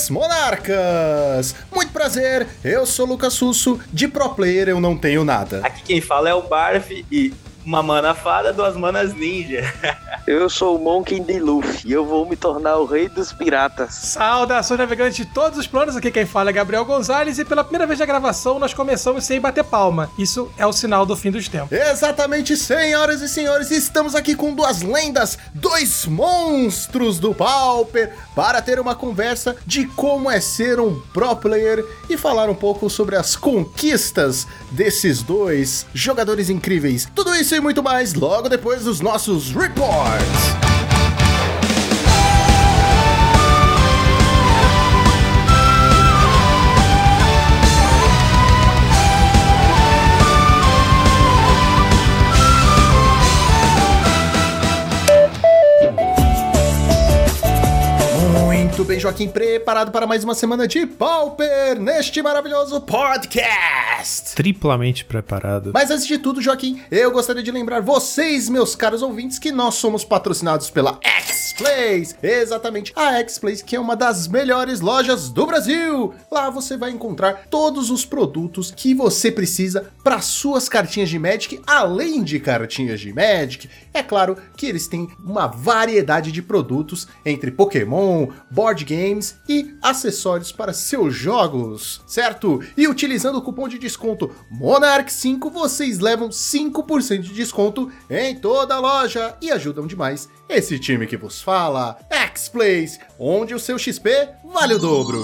Buenas Monarcas! Muito prazer, eu sou Lucas Susso, de Pro Player eu não tenho nada. Aqui quem fala é o Barf e uma mana fada, duas manas ninja. Eu sou o Monkey de Luffy e eu vou me tornar o rei dos piratas. Saudações navegantes de todos os planos, aqui quem fala é Gabriel Gonzalez e pela primeira vez na gravação nós começamos sem bater palma. Isso é o sinal do fim dos tempos. Exatamente, senhoras e senhores, estamos aqui com duas lendas, dois monstros do Pauper, para ter uma conversa de como é ser um pro player e falar um pouco sobre as conquistas desses dois jogadores incríveis. Tudo isso e muito mais logo depois dos nossos reports. Hearts. Muito bem, Joaquim, preparado para mais uma semana de Pauper neste maravilhoso podcast. Triplamente preparado. Mas antes de tudo, Joaquim, eu gostaria de lembrar vocês, meus caros ouvintes, que nós somos patrocinados pela X-Plays. Exatamente, a X-Plays, que é uma das melhores lojas do Brasil. Lá você vai encontrar todos os produtos que você precisa para suas cartinhas de Magic, além de cartinhas de Magic. É claro que eles têm uma variedade de produtos entre Pokémon, board games e acessórios para seus jogos, certo? E utilizando o cupom de desconto Monarch5, vocês levam 5% de desconto em toda a loja e ajudam demais esse time que vos fala, X-Plays, onde o seu XP vale o dobro.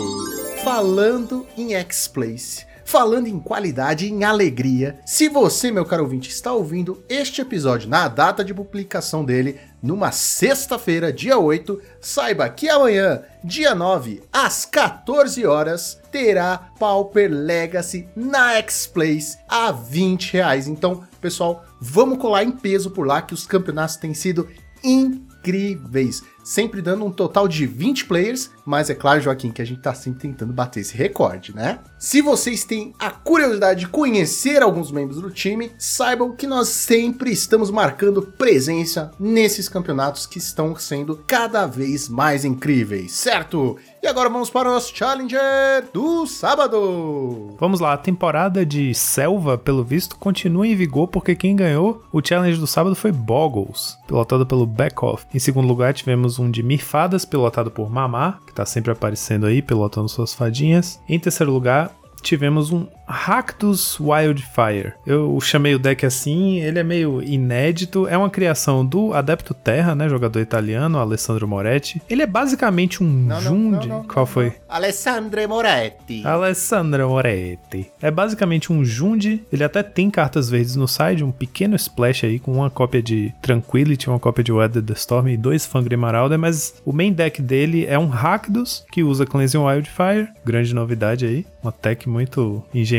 Falando em X-Plays, falando em qualidade em alegria. Se você, meu caro ouvinte, está ouvindo este episódio na data de publicação dele, numa sexta-feira, dia 8, saiba que amanhã, dia 9, às 14 horas, terá Pauper Legacy na X-Plays a 20 reais. Então, pessoal, vamos colar em peso por lá que os campeonatos têm sido incríveis sempre dando um total de 20 players, mas é claro, Joaquim, que a gente tá sempre tentando bater esse recorde, né? Se vocês têm a curiosidade de conhecer alguns membros do time, saibam que nós sempre estamos marcando presença nesses campeonatos que estão sendo cada vez mais incríveis, certo? E agora vamos para o nosso Challenger do sábado. Vamos lá, a temporada de Selva, pelo visto, continua em vigor porque quem ganhou o Challenge do sábado foi Boggles, pilotado pelo Backoff. Em segundo lugar, tivemos um de Mirfadas, pilotado por Mamá, que tá sempre aparecendo aí, pilotando suas fadinhas. Em terceiro lugar, tivemos um Ractus Wildfire. Eu chamei o deck assim, ele é meio inédito, é uma criação do Adepto Terra, né, jogador italiano, Alessandro Moretti. Ele é basicamente um Não, Jundi. não, não, Qual foi? Alessandro Moretti. Alessandro Moretti. É basicamente um Jundi. Ele até tem cartas verdes no side, um pequeno splash aí com uma cópia de Tranquility, uma cópia de Weather the Storm e dois Fangry Marauder, mas o main deck dele é um Rakdos que usa Cleansing Wildfire, grande novidade aí, uma tech muito engenhosa,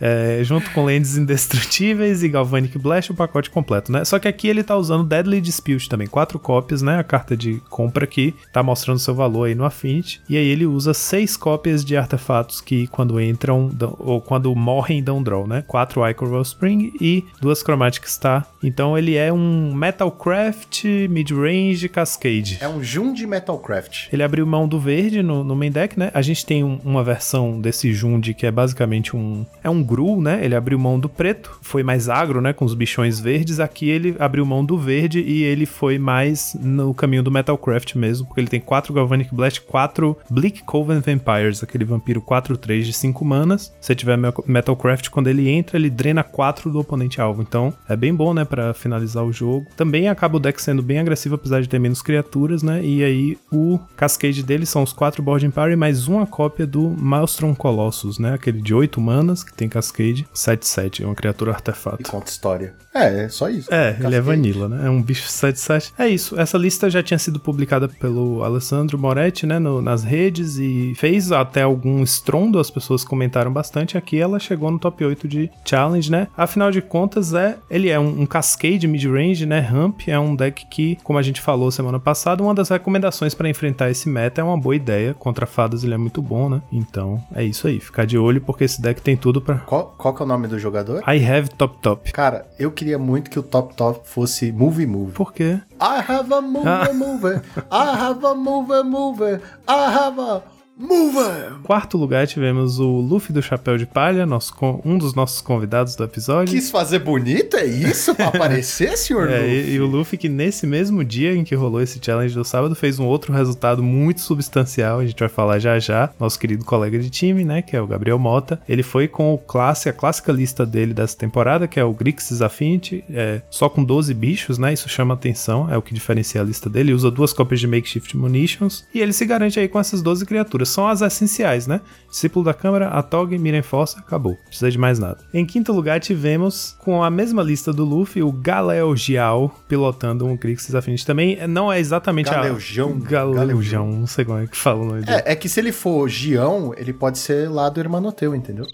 é, junto com Lands Indestrutíveis e Galvanic Blast, o pacote completo, né? Só que aqui ele tá usando Deadly Dispute também, quatro cópias, né? A carta de compra aqui tá mostrando seu valor aí no Affinity, e aí ele usa seis cópias de artefatos que quando entram, dão- ou quando morrem, dão draw, né? Quatro Ichor Spring e duas Chromatic Star. Então ele é um Metalcraft, Midrange, Cascade. É um Jun de Metalcraft. Ele abriu mão do verde no, no main deck, né? A gente tem um- uma versão desse Jund que é basicamente um. É um Gru, né? Ele abriu mão do preto, foi mais agro, né? Com os bichões verdes. Aqui ele abriu mão do verde e ele foi mais no caminho do Metalcraft mesmo, porque ele tem quatro Galvanic Blast, quatro Bleak Coven Vampires, aquele vampiro 4-3 de 5 manas. Se tiver Me- Metalcraft, quando ele entra, ele drena 4 do oponente alvo. Então é bem bom, né? Pra finalizar o jogo. Também acaba o deck sendo bem agressivo, apesar de ter menos criaturas, né? E aí o Cascade dele são os 4 Boarding Power e mais uma cópia do Maelstrom Colossus, né? Aquele de 8 manas que tem Cascade 7-7, é uma criatura E artefato. conta história. É, é só isso. É, ele é Cascade. vanilla, né? É um bicho 7-7. É isso. Essa lista já tinha sido publicada pelo Alessandro Moretti, né? no- nas redes e fez até algum estrondo. As pessoas comentaram bastante. Aqui ela chegou no top 8 de challenge, né? Afinal de contas, é ele é um, um cascade mid-range, né? Ramp é um deck que, como a gente falou semana passada, uma das recomendações para enfrentar esse meta é uma boa ideia. Contra fadas ele é muito bom, né? Então é isso aí. Ficar de olho porque esse deck tem tudo para Qual, qual que é o nome do jogador? I have top top. Cara, eu queria muito que o Top Top fosse Movie Move. Por quê? I have a mover Ah. mover. I have a mover mover. I have a Move! Quarto lugar tivemos o Luffy do Chapéu de Palha, nosso, um dos nossos convidados do episódio. Quis fazer bonito, é isso? Pra aparecer, senhor É, Luffy? e, e o Luffy que nesse mesmo dia em que rolou esse challenge do sábado fez um outro resultado muito substancial, a gente vai falar já já, nosso querido colega de time, né, que é o Gabriel Mota, ele foi com o classe, a clássica lista dele dessa temporada, que é o Grixis Affinity, é, só com 12 bichos, né, isso chama atenção, é o que diferencia a lista dele, ele usa duas cópias de Makeshift Munitions, e ele se garante aí com essas 12 criaturas, são as essenciais, né, Discípulo da Câmara, Atog, Miren Força, acabou, não precisa de mais nada. Em quinto lugar tivemos, com a mesma lista do Luffy, o Galeo Jiao pilotando um Grixis Affinity também, não é exatamente Galeujão? a... Galeujão, não sei como é que fala o nome dele. É, é que se ele for Gião, ele pode ser lá do Hermanoteu, entendeu?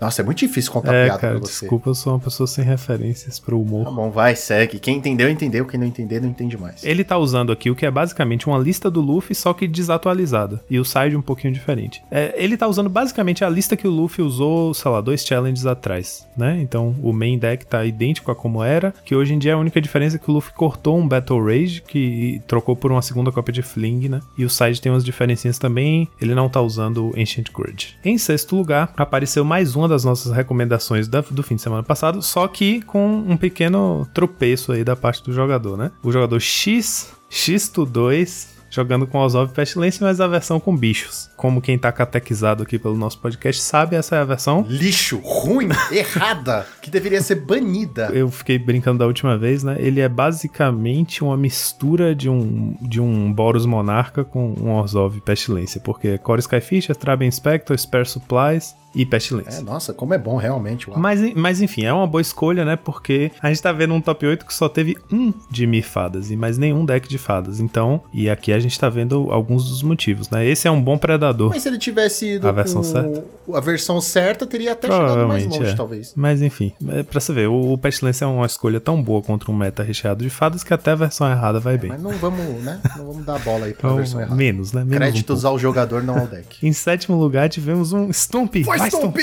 Nossa, é muito difícil contar É, piada cara, pra você. desculpa, eu sou uma pessoa sem referências pro Tá humor. bom, vai, segue. Quem entendeu, entendeu. Quem não entender, não entende mais. Ele tá usando aqui o que é basicamente uma lista do Luffy, só que desatualizada. E o side um pouquinho diferente. É, ele tá usando basicamente a lista que o Luffy usou, sei lá, dois challenges atrás, né? Então o main deck tá idêntico a como era, que hoje em dia a única diferença é que o Luffy cortou um Battle Rage, que trocou por uma segunda cópia de Fling, né? E o side tem umas diferencinhas também, ele não tá usando o Ancient Grudge. Em sexto lugar, apareceu mais uma das nossas recomendações da- do fim de semana passado, só que com um pequeno tropeço aí da parte do jogador, né? O jogador X, X2, jogando com Ozov Pestilência, mas a versão com bichos. Como quem tá catequizado aqui pelo nosso podcast sabe, essa é a versão. Lixo, ruim, errada, que deveria ser banida. Eu fiquei brincando da última vez, né? Ele é basicamente uma mistura de um, de um Boros Monarca com um Orzhov Pestilência, porque é Core Skyfisher, Traben Spectre, Spare Supplies e Pestilência. É, nossa, como é bom realmente. Uau. Mas, mas enfim, é uma boa escolha, né? Porque a gente tá vendo um top 8 que só teve um de Mir fadas e mais nenhum deck de fadas. Então, e aqui a gente tá vendo alguns dos motivos, né? Esse é um bom predador. Mas se ele tivesse ido A versão com certa? a versão certa, teria até chegado mais longe, é. talvez. Mas enfim, é pra você ver, o, o Pestilência é uma escolha tão boa contra um meta recheado de fadas que até a versão errada vai bem. Mas não vamos, né? Não vamos dar bola aí pra Então, versão errada. menos, né? Menos um Créditos pouco. ao jogador, não ao deck. Em sétimo lugar tivemos um Stomp. Vai, Stomp!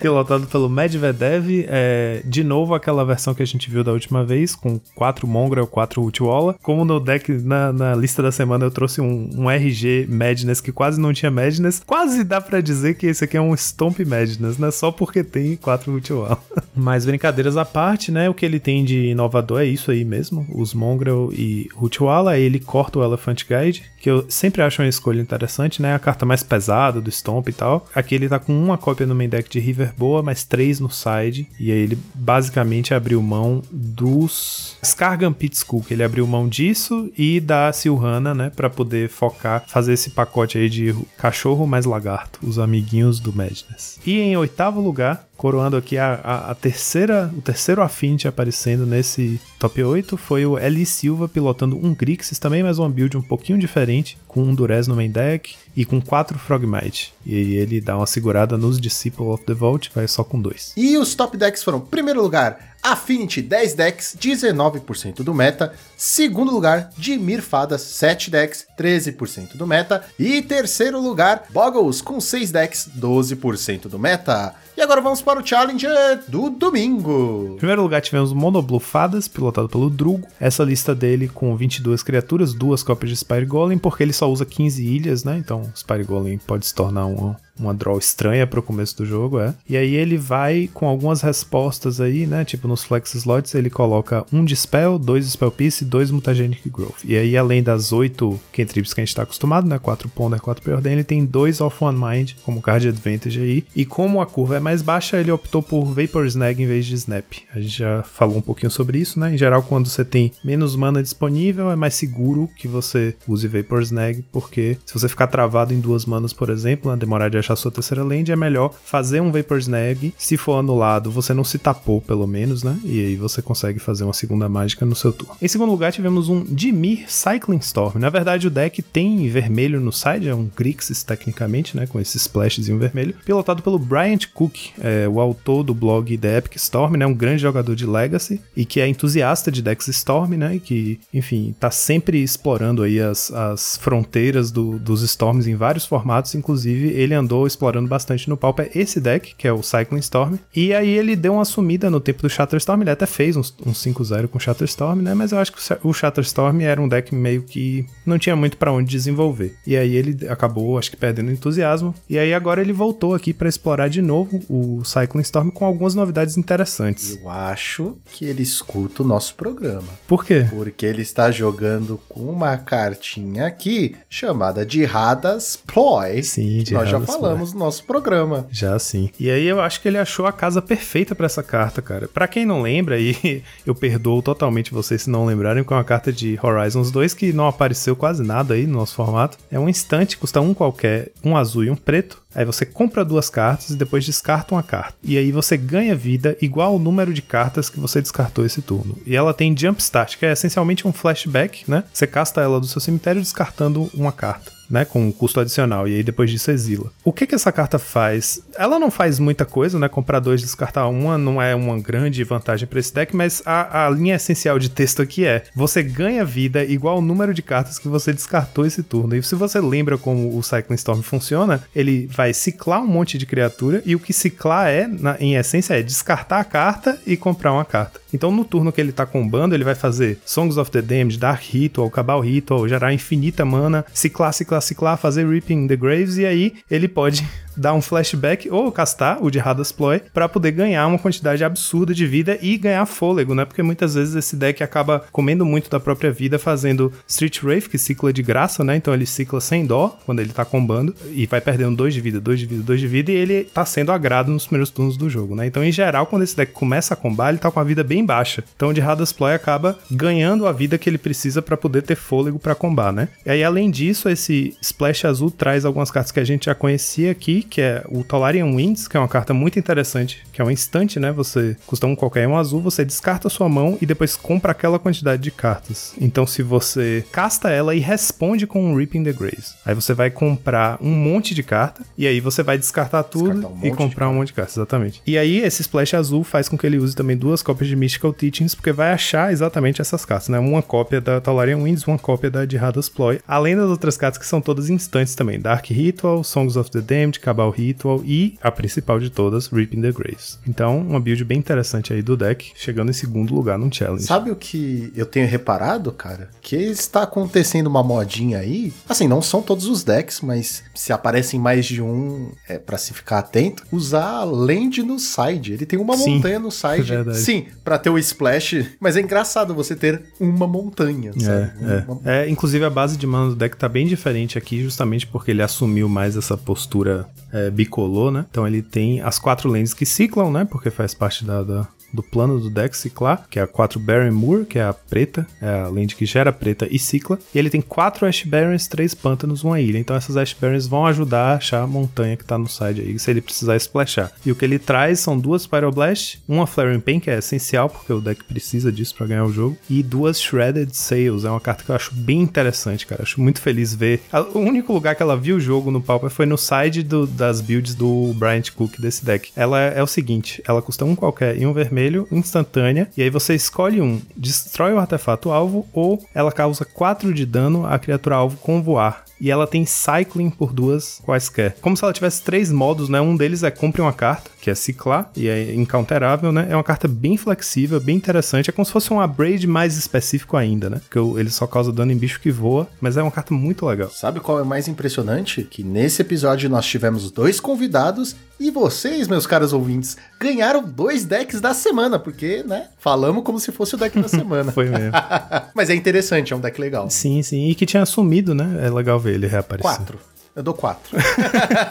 Pilotado pelo Medvedev. É, de novo, aquela versão que a gente viu da última vez, com 4 Mongrel, 4 Ultiola. Como no deck, na, na lista da semana, eu trouxe um, um RG Madness que quase não tinha Madness. Quase dá pra dizer que esse aqui é um Stomp Madness, né? Só porque tem 4 Ultiola. Mas brincadeiras à parte, né? O que ele tem de inovador é isso aí mesmo. Os Mongrel e Ultiola. Aí ele corta o Elephant Guide, que eu sempre acho uma escolha interessante, né? A carta mais pesada do Stomp e tal. Aqui ele tá com uma cópia no main deck de River Boa, mais três no side. E aí ele basicamente abriu mão dos Scargan Pit School, que ele abriu mão disso e da Silhana, né? Pra poder focar, fazer esse pacote aí de cachorro mais lagarto, os amiguinhos do Madness. E em oitavo lugar, coroando aqui a, a, a terceira, o terceiro Affinity aparecendo nesse top 8 foi o Eli Silva pilotando um Grixis também, mas uma build um pouquinho diferente, com um Durez no main deck e com quatro Frogmite. E ele dá uma segurada nos Disciple of the Vault, vai só com dois. E os top decks foram, primeiro lugar, Affinity 10 decks, 19% do meta. Segundo lugar, Dimir Fadas 7 decks, 13% do meta. E terceiro lugar, Boggles com 6 decks, 12% do meta. E agora vamos para o Challenger do domingo. Em primeiro lugar tivemos o Monoblue Fadas, pilotado pelo Drugo. Essa lista dele com 22 criaturas, duas cópias de Spire Golem, porque ele só usa 15 ilhas, né? Então o Spire Golem pode se tornar uma, uma draw estranha pro começo do jogo, é. E aí ele vai com algumas respostas aí, né? Tipo nos Flex Slots ele coloca um Dispel, dois Spell Piece e dois Mutagenic Growth. E aí além das oito cantrips que a gente tá acostumado, né? 4 Ponder, 4 Preordain, ele tem dois Off One Mind como card advantage aí. E como a curva é mais baixa, ele optou por Vapor Snag em vez de Snap. A gente já falou um pouquinho sobre isso, né? Em geral, quando você tem menos mana disponível, é mais seguro que você use Vapor Snag, porque se você ficar travado em duas manas, por exemplo, né, demorar de achar sua terceira land, é melhor fazer um Vapor Snag. Se for anulado, você não se tapou, pelo menos, né? E aí você consegue fazer uma segunda mágica no seu turno. Em segundo lugar, tivemos um Dimir Cycling Storm. Na verdade, o deck tem vermelho no side, é um Grixis tecnicamente, né? Com esse splashzinho vermelho, pilotado pelo Bryant Cook, é, o autor do blog The Epic Storm, né? Um grande jogador de Legacy e que é entusiasta de decks Storm, né? E que, enfim, tá sempre explorando aí as, as fronteiras do- dos Storms em vários formatos. Inclusive, ele andou explorando bastante no palco é esse deck, que é o Cycling Storm. E aí ele deu uma sumida no tempo do Shatterstorm, ele até fez uns, uns 5-0 com Shatterstorm, né? Mas eu acho que o Shatterstorm era um deck meio que não tinha muito para onde desenvolver. E aí ele acabou, acho que perdendo entusiasmo. E aí agora ele voltou aqui para explorar de novo o Cycling Storm com algumas novidades interessantes. Eu acho que ele escuta o nosso programa. Por quê? Porque ele está jogando com uma cartinha aqui chamada de Radas Ploy. Sim, de Nós já falamos no nosso programa. Já sim. E aí eu acho que ele achou a casa perfeita pra essa carta, cara. Pra quem não lembra, aí eu perdoo totalmente vocês se não lembrarem, com a carta de Horizons 2 que não apareceu quase nada aí no nosso formato. É um instante, custa um qualquer, um azul e um preto. Aí você compra duas cartas e depois descarta uma carta. E aí você ganha vida igual ao número de cartas que você descartou esse turno. E ela tem Jumpstart, que é essencialmente um flashback, né? Você casta ela do seu cemitério descartando uma carta né, com um custo adicional, e aí depois disso exila. O que que essa carta faz? Ela não faz muita coisa, né, comprar dois descartar uma não é uma grande vantagem para esse deck, mas a, a linha essencial de texto aqui é, você ganha vida igual ao número de cartas que você descartou esse turno, e se você lembra como o Cycling Storm funciona, ele vai ciclar um monte de criatura, e o que ciclar é, na, em essência, é descartar a carta e comprar uma carta. Então no turno que ele tá combando, ele vai fazer Songs of the Damned, Dark Ritual, Cabal Ritual, gerar infinita mana, ciclar, ciclar, ciclar, fazer Reaping the Graves, e aí ele pode dar um flashback ou castar o de Hadasploy para poder ganhar uma quantidade absurda de vida e ganhar fôlego, né? Porque muitas vezes esse deck acaba comendo muito da própria vida fazendo Street Wraith, que cicla de graça, né? Então ele cicla sem dó quando ele tá combando e vai perdendo 2 de vida, 2 de vida, 2 de vida e ele tá sendo agrado nos primeiros turnos do jogo, né? Então em geral, quando esse deck começa a combar, ele tá com a vida bem baixa. Então o de Hadasploy acaba ganhando a vida que ele precisa para poder ter fôlego para combar, né? E aí além disso, esse Splash azul traz algumas cartas que a gente já conhecia aqui, que é o Tolarian Winds, que é uma carta muito interessante, que é um instante, né? Você custa um qualquer um azul, você descarta a sua mão e depois compra aquela quantidade de cartas. Então, se você casta ela e responde com um Reaping the Graves, aí você vai comprar um monte de carta e aí você vai descartar tudo Descartar um e comprar um monte de cartas, exatamente. E aí, esse Splash azul faz com que ele use também duas cópias de Mystical Teachings, porque vai achar exatamente essas cartas, né? Uma cópia da Tolarian Winds, uma cópia da de Hadas Ploy, além das outras cartas que são todas instantes também, Dark Ritual, Songs of the Damned, Cabal Ritual e a principal de todas, Reaping the Graves. Então, uma build bem interessante aí do deck, chegando em segundo lugar num challenge. Sabe o que eu tenho reparado, cara? Que está acontecendo uma modinha aí. Assim, não são todos os decks, mas se aparecem mais de um, é para se ficar atento, usar land no side. Ele tem uma Sim, montanha no side. verdade. Sim, para ter o splash. Mas é engraçado você ter uma montanha, sabe? É, Uma- é. é, inclusive a base de mana do deck tá bem diferente aqui, justamente porque ele assumiu mais essa postura é, bicolor, né? Então ele tem as quatro lanes que ciclam, né? Porque faz parte da, da- do plano do deck ciclar, que é a 4 Baron Moor, que é a preta, é a land que gera preta e cicla. E ele tem quatro Ash Barrens, três pântanos, uma ilha. Então essas Ash Barrens vão ajudar a achar a montanha que tá no side aí, se ele precisar splashar. E o que ele traz são duas Pyroblast, uma Flaring Pain, que é essencial, porque o deck precisa disso pra ganhar o jogo, e duas Shredded Sails. É uma carta que eu acho bem interessante, cara. Acho muito feliz ver. O único lugar que ela viu o jogo no Pauper foi no side do- das builds do Bryant Cook desse deck. Ela é, é o seguinte: ela custa um qualquer e um vermelho, instantânea, e aí você escolhe um, destrói o artefato alvo, ou ela causa 4 de dano à criatura alvo com voar. E ela tem cycling por duas quaisquer. Como se ela tivesse três modos, né? Um deles é compre uma carta, que é ciclar, e é incounterável, né? É uma carta bem flexível, bem interessante. É como se fosse um upgrade mais específico ainda, né? Porque ele só causa dano em bicho que voa, mas é uma carta muito legal. Sabe qual é mais impressionante? Que nesse episódio nós tivemos dois convidados e vocês, meus caros ouvintes, ganharam dois decks da semana, porque, né, falamos como se fosse o deck da semana. Foi mesmo. Mas é interessante, é um deck legal. sim, sim. E que tinha sumido, né? É legal ver ele reaparecer. Quatro. Eu dou quatro.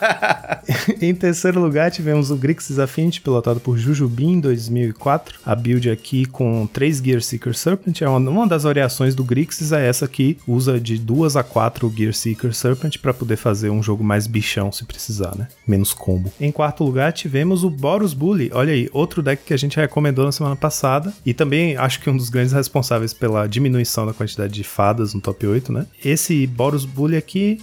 em terceiro lugar, tivemos o Grixis Affinity, pilotado por Jujubin em 2004. A build aqui com 3 Gear Seeker Serpent. É uma, uma das variações do Grixis, é essa que usa de 2 a 4 Gear Seeker Serpent para poder fazer um jogo mais bichão se precisar, né? Menos combo. Em quarto lugar, tivemos o Boros Bully. Olha aí, outro deck que a gente recomendou na semana passada. E também acho que um dos grandes responsáveis pela diminuição da quantidade de fadas no top 8, né? Esse Boros Bully aqui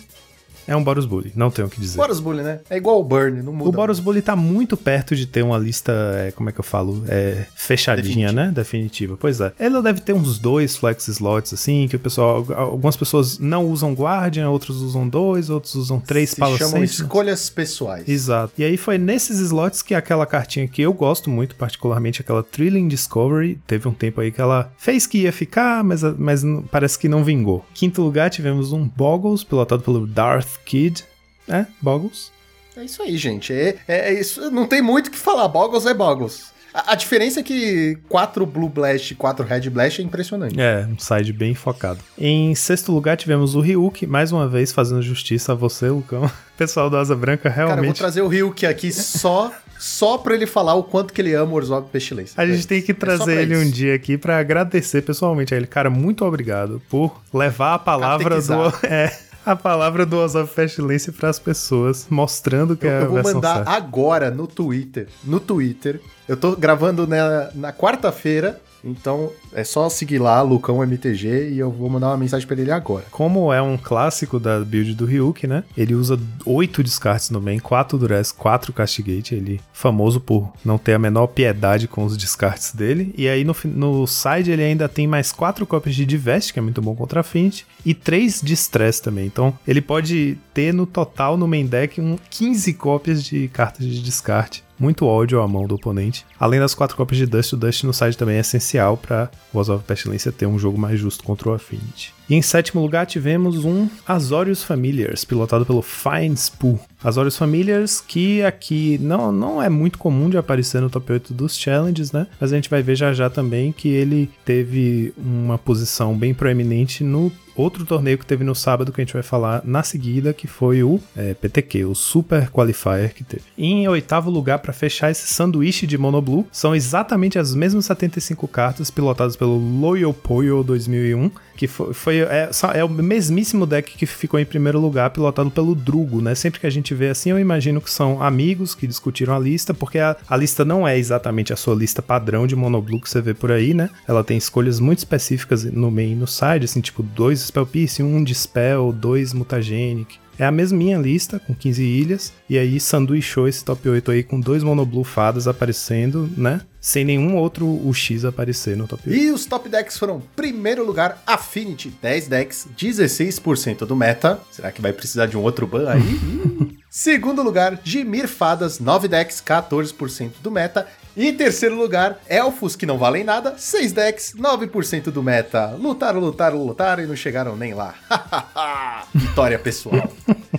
É um Boros Bully, não tenho o que dizer. Boros Bully, né? É igual o Burn, não muda. O Boros Bully tá muito perto de ter uma lista, é, como é que eu falo? É, fechadinha, Definitiva. né? Definitiva. Pois é. Ela deve ter uns dois flex slots, assim, que o pessoal. Algumas pessoas não usam Guardian, outros usam dois, outros usam três Se Palo chamam escolhas pessoais. Exato. E aí foi nesses slots que aquela cartinha que eu gosto muito, particularmente aquela Thrilling Discovery, teve um tempo aí que ela fez que ia ficar, mas, mas parece que não vingou. Quinto lugar tivemos um Boggles, pilotado pelo Darth Kid. É, Boggles. É isso aí, gente. É, é, é isso. Não tem muito o que falar. Boggles é Boggles. A, a diferença é que 4 Blue Blast e 4 Red Blast é impressionante. É, um side bem focado. Em sexto lugar tivemos o Ryuk, mais uma vez fazendo justiça a você, Lucão. Pessoal do Asa Branca, Cara, eu vou realmente. trazer o Ryuk aqui só, só pra ele falar o quanto que ele ama o Orzhov Pestilência. A gente tem que É só pra trazer ele um dia aqui pra agradecer pessoalmente a ele. Cara, muito obrigado por levar a palavra do. É. A palavra do Ozob Pestilência pras pessoas, mostrando que Eu, é a eu vou mandar certa. agora no Twitter. No Twitter. Eu tô gravando na, na quarta-feira. Então é só seguir lá, Lucão MTG, e eu vou mandar uma mensagem pra ele agora. Como é um clássico da build do Ryuk, né? Ele usa oito descartes no main, quatro Durez, quatro Castigate. Ele é famoso por não ter a menor piedade com os descartes dele. E aí no, no side ele ainda tem mais quatro cópias de Divest, que é muito bom contra a Affinity, e três de Stress também. Então ele pode ter no total no main deck um 15 cópias de cartas de descarte. Muito ódio à mão do oponente. Além das quatro cópias de Dust, o Dust no side também é essencial para o Oz of Pestilência ter um jogo mais justo contra o Affinity. E em sétimo lugar tivemos um Azorius Familiars, pilotado pelo Fine Spoo. Azorius Familiars, que aqui não, não é muito comum de aparecer no top 8 dos challenges, né? Mas a gente vai ver já já também que ele teve uma posição bem proeminente no outro torneio que teve no sábado que a gente vai falar na seguida, que foi o é, PTQ, o Super Qualifier que teve. E em oitavo lugar, para fechar esse sanduíche de Monoblue, são exatamente as mesmas 75 cartas pilotadas pelo Loyal Poyo 2001, que foi, foi é, é o mesmíssimo deck que ficou em primeiro lugar, pilotado pelo Drugo, né? Sempre que a gente vê assim, eu imagino que são amigos que discutiram a lista, porque a, a lista não é exatamente a sua lista padrão de Monoblue que você vê por aí, né? Ela tem escolhas muito específicas no main e no side, assim, tipo dois Spell Pierce, um Dispel, dois Mutagenic. É a mesminha lista, com 15 ilhas, e aí sanduichou esse top 8 aí com dois Monoblue fadas aparecendo, né? Sem nenhum outro UX aparecer no top 8. E os top decks foram: primeiro lugar, Affinity, 10 decks, 16% do meta. Será que vai precisar de um outro ban aí? Segundo lugar, Dimir Fadas, 9 decks, 14% do meta. E terceiro lugar, Elfos que não valem nada, 6 decks, 9% do meta. Lutaram, lutaram, lutaram e não chegaram nem lá. Vitória pessoal.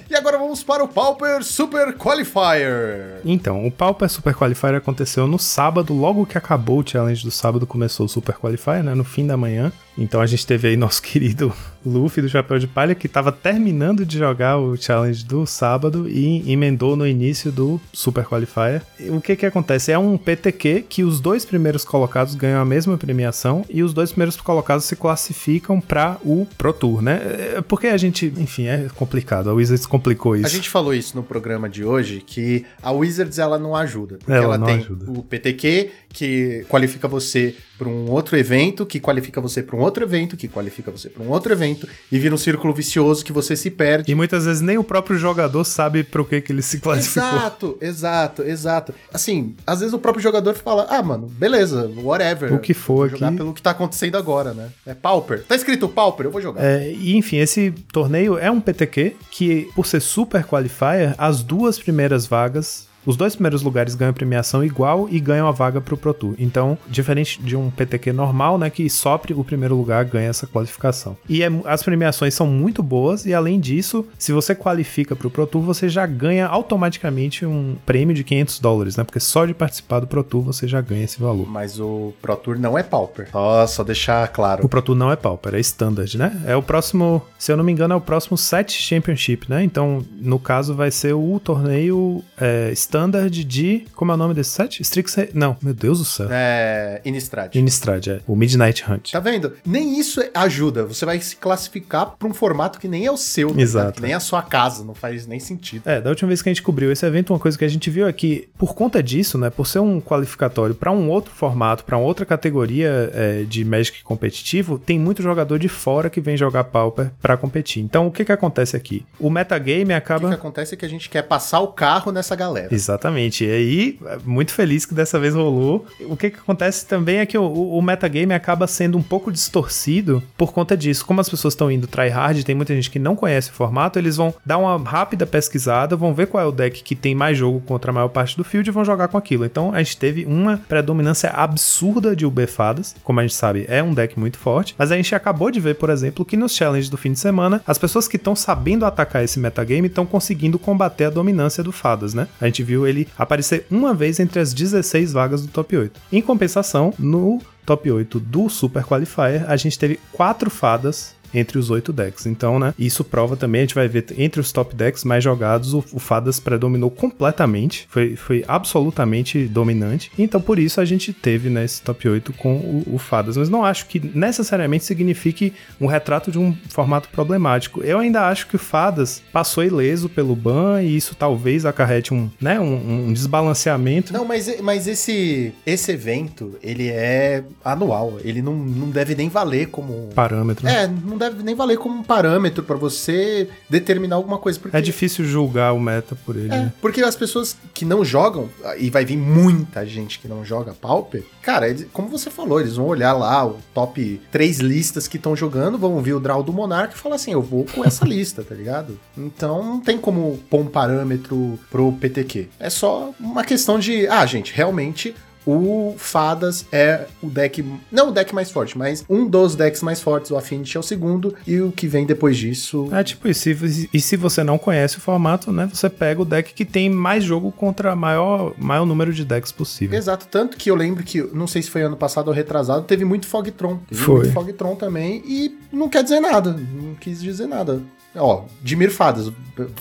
E agora vamos para o Pauper Super Qualifier. Então, o Pauper Super Qualifier aconteceu no sábado, logo que acabou o challenge do sábado, começou o Super Qualifier, né? No fim da manhã. Então a gente teve aí nosso querido Luffy do Chapéu de Palha, que tava terminando de jogar o challenge do sábado e emendou no início do Super Qualifier. E O que que acontece? É um PTQ que os dois primeiros colocados ganham a mesma premiação e os dois primeiros colocados se classificam para o Pro Tour, né? É Porque a gente, enfim, é complicado. A Wizards complicou isso. A gente falou isso no programa de hoje, que a Wizards ela não ajuda. Porque Ela ela, tem ajuda. o PTQ, que qualifica você para um outro evento, que qualifica você para um outro evento, que qualifica você para um outro evento, e vira um círculo vicioso que você se perde. E muitas vezes nem o próprio jogador sabe pro que, que ele se classificou. Exato, exato, exato. Assim, às vezes o próprio jogador fala: ah, mano, beleza, whatever. O que for jogar aqui. pelo que tá acontecendo agora, né? É Pauper. Tá escrito Pauper, eu vou jogar. É, e enfim, esse torneio é um PTQ que, por ser super qualifier, as duas primeiras vagas. Os dois primeiros lugares ganham premiação igual e ganham a vaga pro Pro Tour. Então, diferente de um PTQ normal, né, que só o primeiro lugar ganha essa qualificação. E é as premiações são muito boas e além disso, se você qualifica pro Pro Tour, você já ganha automaticamente um prêmio de 500 dólares, né? Porque só de participar do Pro Tour você já ganha esse valor. Mas o Pro Tour não é Pauper. Só, só deixar claro. O Pro Tour não é Pauper, é Standard, né? É o próximo, se eu não me engano, é o próximo set Championship, né? Então, no caso, vai ser o torneio é, Standard standard de. Como é o nome desse set? Strix. Não, meu Deus do céu. É. Innistrad. Innistrad, é. O Midnight Hunt. Tá vendo? Nem isso ajuda. Você vai se classificar pra um formato que nem é o seu. tá Exato. Que nem a sua casa. Não faz nem sentido. É, da última vez que a gente cobriu esse evento, uma coisa que a gente viu é que, por conta disso, né, por ser um qualificatório pra um outro formato, pra uma outra categoria é, de Magic competitivo, tem muito jogador de fora que vem jogar Pauper pra competir. Então, o que que acontece aqui? O metagame O que, acaba... que acontece é que a gente quer passar o carro nessa galera. Exatamente. E aí, muito feliz que dessa vez rolou. O que, que acontece também é que o, o metagame acaba sendo um pouco distorcido por conta disso. Como as pessoas estão indo tryhard, tem muita gente que não conhece o formato, eles vão dar uma rápida pesquisada, vão ver qual é o deck que tem mais jogo contra a maior parte do field e vão jogar com aquilo. Então a gente teve uma predominância absurda de UB-fadas. Como a gente sabe, é um deck muito forte. Mas a gente acabou de ver, por exemplo, que nos challenges do fim de semana, as pessoas que estão sabendo atacar esse metagame estão conseguindo combater a dominância do fadas, né? A gente viu ele aparecer uma vez entre as 16 vagas do top 8. Em compensação, no top 8 do Super Qualifier, a gente teve quatro fadas entre os oito decks. Então, né, isso prova também, a gente vai ver entre os top decks mais jogados, o, o Fadas predominou completamente, foi, foi absolutamente dominante. Então, por isso a gente teve, né, esse top 8 com o, o Fadas. Mas não acho que necessariamente signifique um retrato de um formato problemático. Eu ainda acho que o Fadas passou ileso pelo ban e isso talvez acarrete um, né, um, um desbalanceamento. Não, mas, mas esse, esse evento, ele é anual. Ele não, não deve nem valer como... Parâmetro. É, não deve nem valer como um parâmetro pra você determinar alguma coisa. Porque É difícil julgar o meta por ele. É, né? porque as pessoas que não jogam, e vai vir muita gente que não joga Pauper, cara, eles- como você falou, eles vão olhar lá o top três listas que estão jogando, vão ver o draw do Monark e falar assim, eu vou com essa lista, tá ligado? Então não tem como pôr um parâmetro pro PTQ. É só uma questão de, ah, gente, realmente o Fadas é o deck, não o deck mais forte, mas um dos decks mais fortes, o Affinity é o segundo, e o que vem depois disso É tipo. E, e se você não conhece o formato, né? Você pega o deck que tem mais jogo contra maior, maior número de decks possível. Exato, tanto que eu lembro que, não sei se foi ano passado ou retrasado, teve muito Fogtron. Teve Foi. muito Fogtron também e não quer dizer nada, não quis dizer nada. Ó, Dimir Fadas,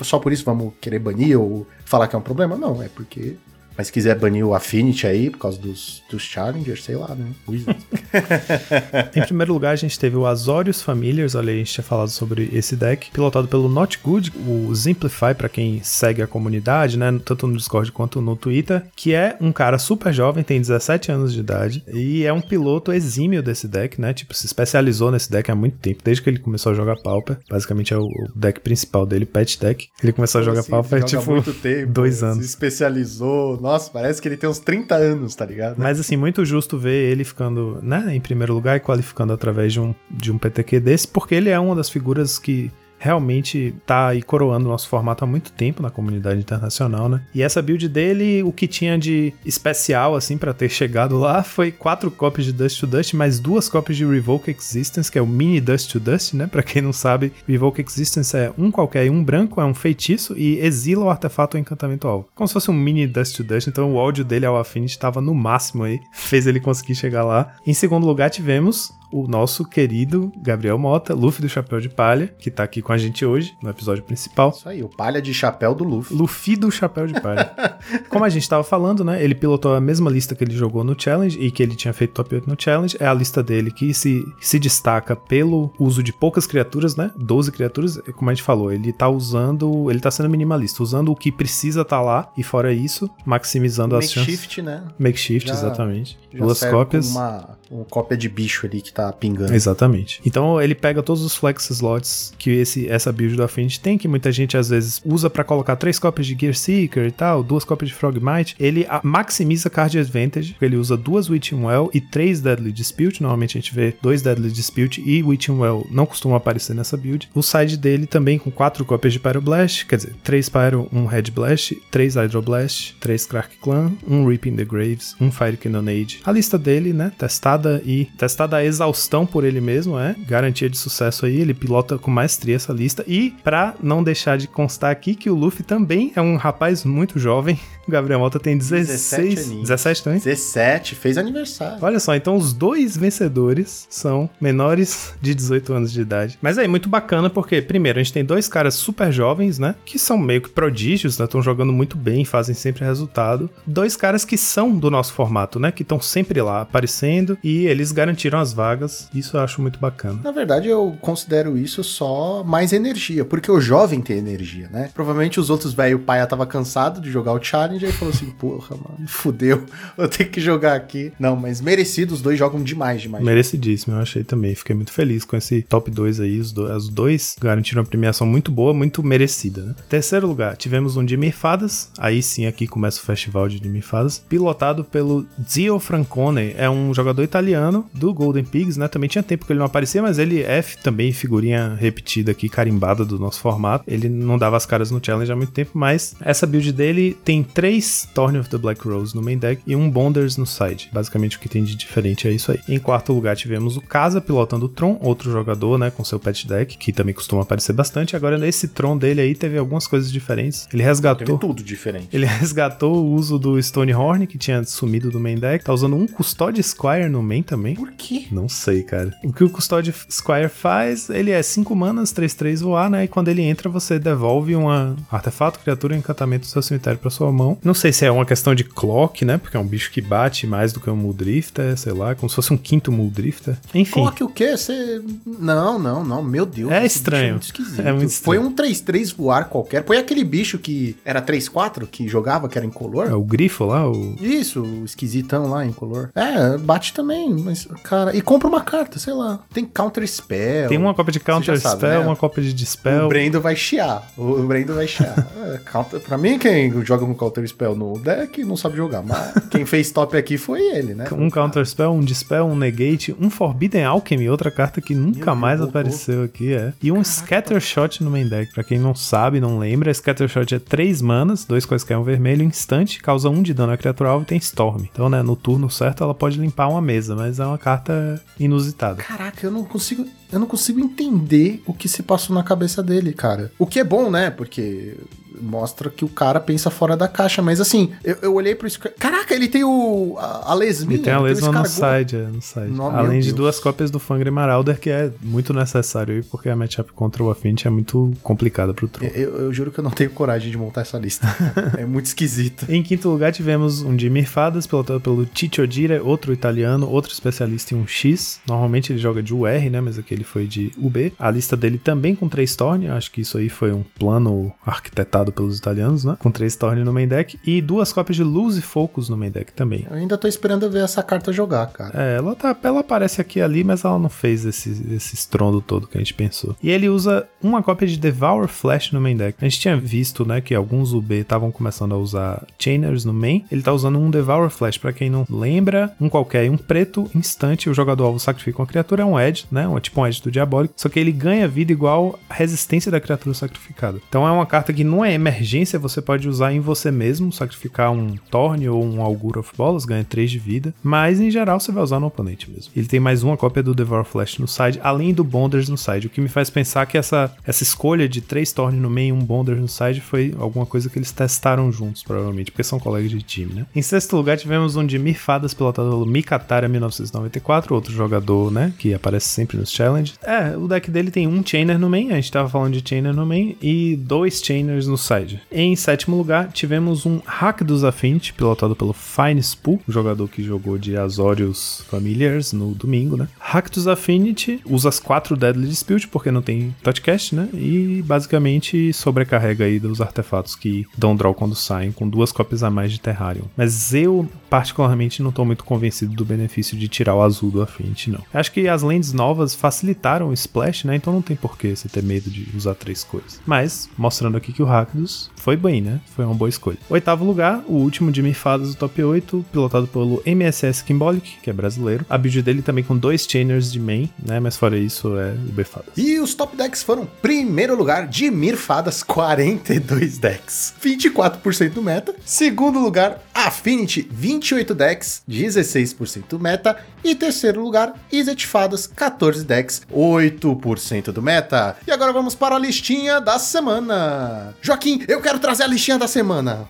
só por isso vamos querer banir ou falar que é um problema? Não, é porque... Mas se quiser banir o Affinity aí, por causa dos, dos Challengers, sei lá, né? Em primeiro lugar, a gente teve o Azorius Familiars, olha aí, a gente tinha falado sobre esse deck, pilotado pelo Not Good, o Simplify, pra quem segue a comunidade, né, tanto no Discord quanto no Twitter, que é um cara super jovem, tem 17 anos de idade, e é um piloto exímio desse deck, né, tipo, se especializou nesse deck há muito tempo, desde que ele começou a jogar Pauper, basicamente é o deck principal dele, Pet Deck, ele começou a jogar Assim, Pauper, tipo, muito tempo, dois Se anos. especializou. Nossa, parece que ele tem uns 30 anos, tá ligado? Mas assim, muito justo ver ele ficando, né, em primeiro lugar e qualificando através de um, de um PTQ desse, porque ele é uma das figuras que realmente tá aí coroando o nosso formato há muito tempo na comunidade internacional, né? E essa build dele, o que tinha de especial, assim, pra ter chegado lá, foi quatro cópias de Dust to Dust, mais duas cópias de Revoke Existence, que é o mini Dust to Dust, né? Pra quem não sabe, Revoke Existence é um qualquer um branco, é um feitiço e exila o artefato ou encantamento alvo. Como se fosse um mini Dust to Dust, então o áudio dele ao Affinity tava no máximo aí, fez ele conseguir chegar lá. Em segundo lugar, tivemos o nosso querido Gabriel Mota, Luffy do Chapéu de Palha, que tá aqui com a gente hoje, no episódio principal. Isso aí, o palha de chapéu do Luffy. Luffy do Chapéu de Palha. Como a gente tava falando, né? Ele pilotou a mesma lista que ele jogou no Challenge e que ele tinha feito top 8 no Challenge. É a lista dele que se, se destaca pelo uso de poucas criaturas, né? 12 criaturas, como a gente falou. Ele tá usando. Ele tá sendo minimalista, usando o que precisa tá lá e fora isso, maximizando as chances. Makeshift, né? Makeshift, Já- exatamente. Já Duas cópias. Uma, uma cópia de bicho ali que tá pingando. Exatamente. Então ele pega todos os flex slots que esse, essa build do Affinity tem, que muita gente às vezes usa pra colocar três cópias de Gear Seeker e tal, duas cópias de Frogmite. Ele a- maximiza card advantage, porque ele usa duas Witching Well e três Deadly Dispute. Normalmente a gente vê dois Deadly Dispute e Witching Well não costumam aparecer nessa build. O side dele também com quatro cópias de Pyroblast, quer dizer, três Pyro, um Red Blast, três Hydroblast, três Crack Clan, um Reaping the Graves, um Fire Cannonade. A lista dele, né, testada e testada a Faustão por ele mesmo, é. Garantia de sucesso aí. Ele pilota com maestria essa lista. E, pra não deixar de constar aqui, que o Luffy também é um rapaz muito jovem. O Gabriel Mota tem 16. 17 aninhos. 17 também? 17, fez aniversário. Olha só, então os dois vencedores são menores de 18 anos de idade. Mas aí, muito bacana, porque, primeiro, a gente tem dois caras super jovens, né? Que são meio que prodígios, né? Estão jogando muito bem, fazem sempre resultado. Dois caras que são do nosso formato, né? Que estão sempre lá aparecendo e eles garantiram as vagas. Isso eu acho muito bacana. Na verdade, eu considero isso só mais energia, porque o jovem tem energia, né? Provavelmente os outros velho pai tava cansado de jogar o challenge e falou assim: porra, mano, fudeu, eu tenho que jogar aqui. Não, mas merecido, os dois jogam demais, demais. Merecidíssimo, eu achei também. Fiquei muito feliz com esse top 2 aí. Os, do- os dois garantiram uma premiação muito boa, muito merecida, né? Terceiro lugar, tivemos um de Mifadas. Aí sim, aqui começa o festival de Mifadas. Pilotado pelo Zio Francone. É um jogador italiano do Golden Pigs, né? Também tinha tempo que ele não aparecia, mas ele é f- também figurinha repetida aqui, carimbada do nosso formato. Ele não dava as caras no challenge há muito tempo, mas essa build dele tem três Thorn of the Black Rose no main deck e um Bonders no side. Basicamente o que tem de diferente é isso aí. Em quarto lugar tivemos o Casa pilotando o Tron, outro jogador, né, com seu pet deck, que também costuma aparecer bastante. Agora nesse Tron dele aí teve algumas coisas diferentes. Ele Teve resgatou tudo diferente. ele resgatou o uso do Stonehorn, que tinha sumido do main deck. Tá usando um Custode Squire no main também. Por quê? Não sei, cara. O que o Custode Squire faz, ele é 5 manas, 3-3 voar, né? E quando ele entra, você devolve um artefato, criatura, encantamento do seu cemitério pra sua mão. Não sei se é uma questão de clock, né? Porque é um bicho que bate mais do que um Muldrifter, sei lá, como se fosse um quinto Muldrifter. Enfim. Coloque o quê? Você. Não, não, não. Meu Deus. É bicho estranho. muito esquisito. É muito Foi estranho. um 3-3 voar qualquer. Foi aquele bicho que era 3-4 que jogava, que era incolor? É o grifo lá, o. Isso, o esquisitão lá, incolor. É, bate também, mas, cara. E compra uma carta, sei lá. Tem Counter Spell. Tem uma cópia de Counter já sabe, Spell, né? uma cópia de Dispel. O Brendo vai chiar. O Brendo vai chiar. É, counter, pra mim, quem joga com Counter Spell no deck não sabe jogar. Mas quem fez top aqui foi ele, né? Um Counter Spell, um Dispel, um Negate, um Forbidden Alchemy, outra carta que nunca Deus, mais voltou. apareceu aqui, é. E um Scatter Shot no main deck. Pra quem não sabe, não lembra, Scatter Shot é 3 manas, dois quaisquer um vermelho, instante, causa 1 de dano à criatura alvo e tem Storm. Então, né, no turno certo ela pode limpar uma mesa, mas é uma carta inusitada. Caraca, eu não consigo. Eu não consigo entender o que se passou na cabeça dele, cara. O que é bom, né? Porque mostra que o cara pensa fora da caixa. Mas assim, eu, eu olhei pro. Square- Caraca, ele tem o. A, a lesminha. E tem a ele lesma no side, é, no side. Meu Além de Deus. duas cópias do Fangre Marauder, que é muito necessário aí, porque a matchup contra o Affinity é muito complicada pro Tron. Eu, eu juro que eu não tenho coragem de montar essa lista. é muito esquisito. Em quinto lugar, tivemos um de Mirfadas, pilotado pelo Tito Odira, outro italiano, outro especialista em um X. Normalmente ele joga de UR, né? Mas aqui ele foi de UB. A lista dele também com três Torn. Acho que isso aí foi um plano arquitetado pelos italianos, né? Com três Torn no main deck. E duas cópias de Luz e Focus no main deck também. Eu ainda tô esperando ver essa carta jogar, cara. É, ela, tá, ela aparece aqui e ali, mas ela não fez esse, esse estrondo todo que a gente pensou. E ele usa uma cópia de Devour Flash no main deck. A gente tinha visto, né, que alguns UB estavam começando a usar Chainers no main. Ele tá usando um Devour Flash, pra quem não lembra, um qualquer, um preto, instante, o jogador alvo sacrifica uma criatura, é um Edge, né, um, tipo um Edge do Diabólico, só que ele ganha vida igual a resistência da criatura sacrificada. Então é uma carta que não é emergência, você pode usar em você mesmo, sacrificar um Torn ou um Augur of Bolas, ganha 3 de vida, mas em geral você vai usar no oponente mesmo. Ele tem mais uma cópia do Devour Flash no side, além do Bonders no side, o que me faz pensar que essa, essa escolha de 3 Torn no meio e um Bonders no side foi alguma coisa que eles testaram juntos, provavelmente, porque são colegas de time, né? Em sexto lugar tivemos um de Mirfadas pilotado pelo Mikatara 1994, outro jogador, né, que aparece sempre nos challenge. É, o deck dele tem um Chainer no main, a gente tava falando de Chainer no main, e dois Chainers no side. Em sétimo lugar, tivemos um Hack dos Affinity, pilotado pelo Fine Spoo, jogador que jogou de Azorius Familiars no domingo, né? Hack dos Affinity usa as quatro Deadly Dispute, porque não tem touchcast, né? E basicamente sobrecarrega aí dos artefatos que dão draw quando saem, com duas cópias a mais de Terrarium. Mas eu, particularmente, não tô muito convencido do benefício de tirar o azul do Affinity, não. Acho que as lentes novas facilitaram o Splash, né? Então não tem porquê você ter medo de usar três cores. Mas, mostrando aqui que o Hack rápidos. Foi bem, né? Foi uma boa escolha. Oitavo lugar, o último de Mirfadas do top 8, pilotado pelo MSS Kimbolic, que é brasileiro. A build dele também com dois chainers de main, né? Mas fora isso, é o Befadas. E os top decks foram: primeiro lugar, Dimir Fadas, 42 decks, 24% do meta. Segundo lugar, Affinity, 28 decks, 16% do meta. E terceiro lugar, Izzet Fadas, 14 decks, 8% do meta. E agora vamos para a listinha da semana. Joaquim, eu quero trazer a listinha da semana.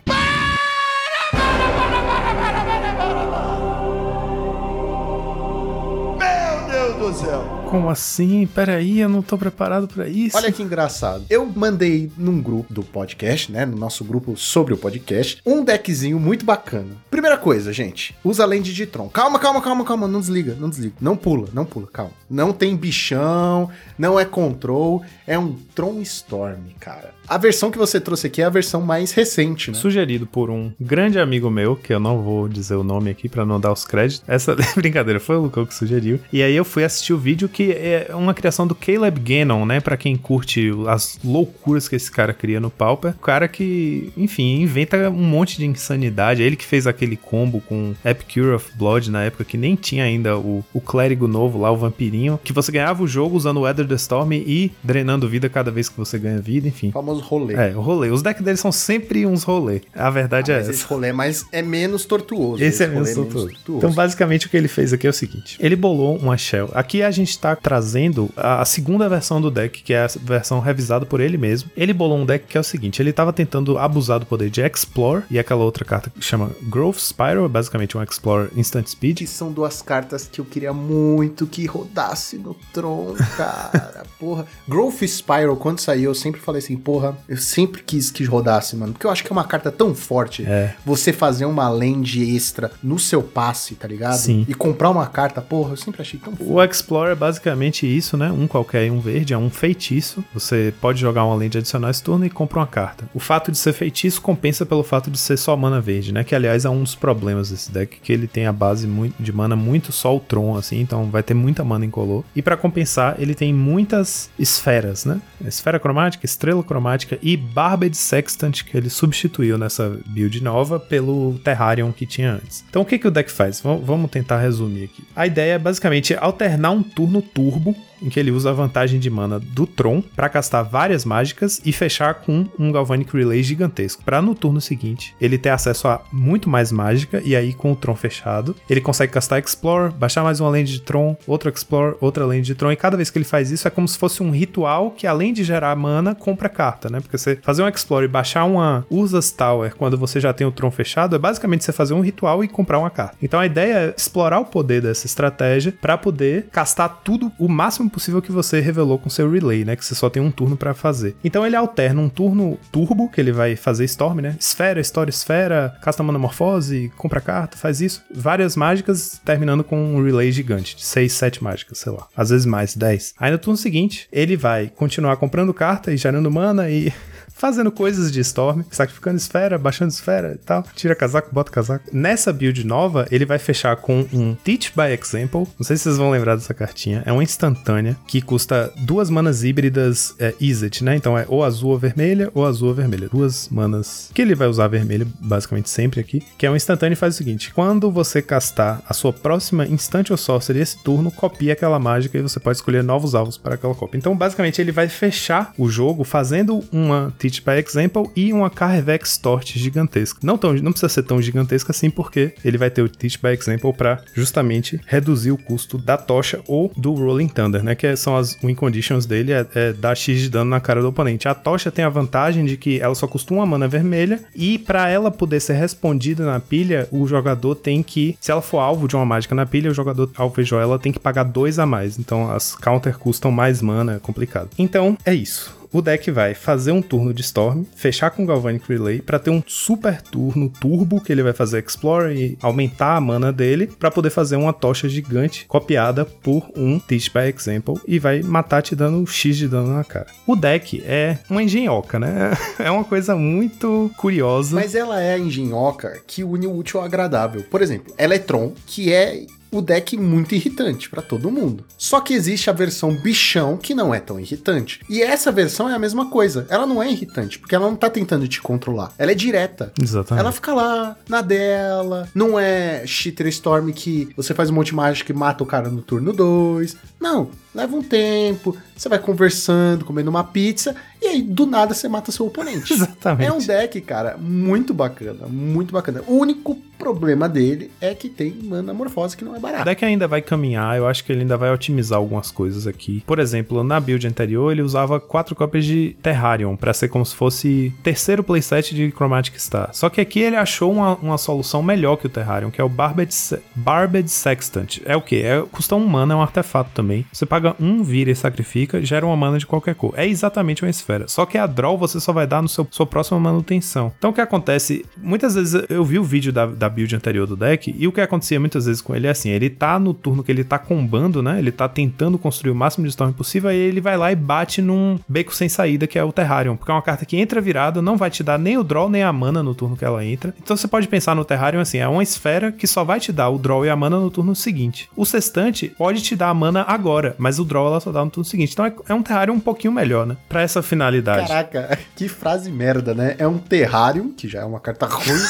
Meu Deus do céu. Como assim? Peraí, eu não tô preparado pra isso. Olha que engraçado. Eu mandei num grupo do podcast, né? No nosso grupo sobre o podcast, um deckzinho muito bacana. Primeira coisa, gente, usa lente de Tron. Calma, calma, calma, calma. Não desliga, não desliga. Não pula, não pula, calma. Não tem bichão, não é control, é um Tron Storm, cara. A versão que você trouxe aqui é a versão mais recente, né? Sugerido por um grande amigo meu, que eu não vou dizer o nome aqui pra não dar os créditos. Essa brincadeira foi o Lucão que sugeriu. E aí eu fui assistir o vídeo que é uma criação do Caleb Gannon, né? Pra quem curte as loucuras que esse cara cria no Pauper. O cara que, enfim, inventa um monte de insanidade. É ele que fez aquele combo com Epicure of Blood na época que nem tinha ainda o, o clérigo novo lá, o vampirinho. Que você ganhava o jogo usando o Weather the Storm e drenando vida cada vez que você ganha vida, enfim. Famoso rolê. É, o rolê. Os decks deles são sempre uns rolê. A verdade é Mas essa. esse rolê é, mais, é menos tortuoso. Esse é rolê menos tortuoso. Então, basicamente, o que ele fez aqui é o seguinte: ele bolou uma shell. Aqui a gente tá trazendo a a segunda versão do deck, que é a versão revisada por ele mesmo. Ele bolou um deck que é o seguinte: ele tava tentando abusar do poder de Explore e aquela outra carta que chama Growth Spiral, é basicamente um Explore Instant Speed. Que são duas cartas que eu queria muito que rodasse no Tron, cara. porra. Growth Spiral, quando saiu, eu sempre falei assim, porra, eu sempre quis que rodasse, mano. Porque eu acho que é uma carta tão forte. É. Você fazer uma land extra no seu passe, tá ligado? Sim. E comprar uma carta, porra, eu sempre achei tão O Explorer é basicamente isso, né? Um qualquer e um verde, é um feitiço. Você pode jogar uma lente adicional esse turno e compra uma carta. O fato de ser feitiço compensa pelo fato de ser só mana verde, né? Que aliás é um dos problemas desse deck, que ele tem a base de mana muito só o Tron, assim, então vai ter muita mana incolor. E pra compensar, ele tem muitas esferas, né? Esfera cromática, estrela cromática e Barbed Sextant, que ele substituiu nessa build nova pelo Terrarium que tinha antes. Então o que, que o deck faz? V- vamos tentar resumir aqui. A ideia é basicamente alternar um turno turbo em que ele usa a vantagem de mana do Tron para castar várias mágicas e fechar com um Galvanic Relay gigantesco. Para no turno seguinte ele ter acesso a muito mais mágica e aí com o Tron fechado, ele consegue castar Explore, baixar mais uma lente de Tron, outra Explore, outra lente de Tron e cada vez que ele faz isso é como se fosse um ritual que além de gerar mana, compra carta, né? Porque você fazer um Explore e baixar uma Urza's Tower quando você já tem o Tron fechado é basicamente você fazer um ritual e comprar uma carta. Então a ideia é explorar o poder dessa estratégia para poder castar tudo o máximo possível que você revelou com seu relay, né? Que você só tem um turno para fazer. Então ele alterna um turno turbo, que ele vai fazer Storm, né? Esfera, História, Esfera, casta Manamorfose, compra carta, faz isso. Várias mágicas, terminando com um relay gigante, de 6, 7 mágicas, sei lá. Às vezes mais, 10. Aí no turno seguinte, ele vai continuar comprando carta e gerando mana e fazendo coisas de Storm, sacrificando esfera, baixando esfera e tal. Tira casaco, bota casaco. Nessa build nova, ele vai fechar com um Teach by Example. Não sei se vocês vão lembrar dessa cartinha. É uma instantânea que custa duas manas híbridas é, Izzet, né? Então é ou azul ou vermelha ou azul ou vermelha. Duas manas que ele vai usar vermelha basicamente sempre aqui. Que é um instantâneo e faz o seguinte: quando você castar a sua próxima instante ou sorcery esse turno, copia aquela mágica e você pode escolher novos alvos para aquela cópia. Então basicamente ele vai fechar o jogo fazendo uma Teach by Example e uma Carvex Torch gigantesca. Não, tão, não precisa ser tão gigantesca assim, porque ele vai ter o Teach by Example para justamente reduzir o custo da tocha ou do Rolling Thunder, né? Que são as win conditions dele, é, é dar X de dano na cara do oponente. A tocha tem a vantagem de que ela só custa uma mana vermelha e para ela poder ser respondida na pilha, o jogador tem que, se ela for alvo de uma mágica na pilha, o jogador alvejou ela tem que pagar dois a mais. Então as counter custam mais mana, é complicado. Então é isso o deck vai fazer um turno de Storm, fechar com Galvanic Relay para ter um super turno turbo que ele vai fazer Explore e aumentar a mana dele para poder fazer uma tocha gigante copiada por um Teach by Example e vai matar te dando X de dano na cara. O deck é uma engenhoca, né? É uma coisa muito curiosa. Mas ela é a engenhoca que une o útil ao agradável. Por exemplo, Electron, que é o deck muito irritante pra todo mundo. Só que existe a versão bichão que não é tão irritante. E essa versão é a mesma coisa. Ela não é irritante, porque ela não tá tentando te controlar. Ela é direta. Exatamente. Ela fica lá, na dela. Não é Cheater Storm que você faz um monte de mágica e mata o cara no turno 2. Não, leva um tempo, você vai conversando, comendo uma pizza, e aí do nada você mata seu oponente. Exatamente. É um deck, cara, muito bacana, muito bacana. O único problema dele é que tem mana morfose que não é O barato. deck ainda vai caminhar, eu acho que ele ainda vai otimizar algumas coisas aqui. Por exemplo, na build anterior ele usava quatro cópias de Terrarion pra ser como se fosse terceiro playset de Chromatic Star. Só que aqui ele achou uma, uma solução melhor que o Terrarion, que é o Barbed, Barbed Sextant. É o que? É, custa um mana, é um artefato também. Você paga um, vira e sacrifica, gera uma mana de qualquer cor. É exatamente uma esfera. Só que a draw você só vai dar no seu sua próxima manutenção. Então o que acontece? Muitas vezes eu vi o vídeo da, da build anterior do deck e o que acontecia muitas vezes com ele é assim: ele tá no turno que ele tá combando, né? Ele tá tentando construir o máximo de storm possível, aí ele vai lá e bate num beco sem saída, que é o Terrarion, porque é uma carta que entra virada, não vai te dar nem o draw nem a mana no turno que ela entra. Então você pode pensar no Terrarion assim: é uma esfera que só vai te dar o draw e a mana no turno seguinte. O sextante pode te dar a mana agora, mas o draw ela só dá no turno seguinte. Então é, é um Terrarion um pouquinho melhor, né? Pra essa finalidade. Caraca, que frase merda, né? É um Terrarium, que já é uma carta ruim,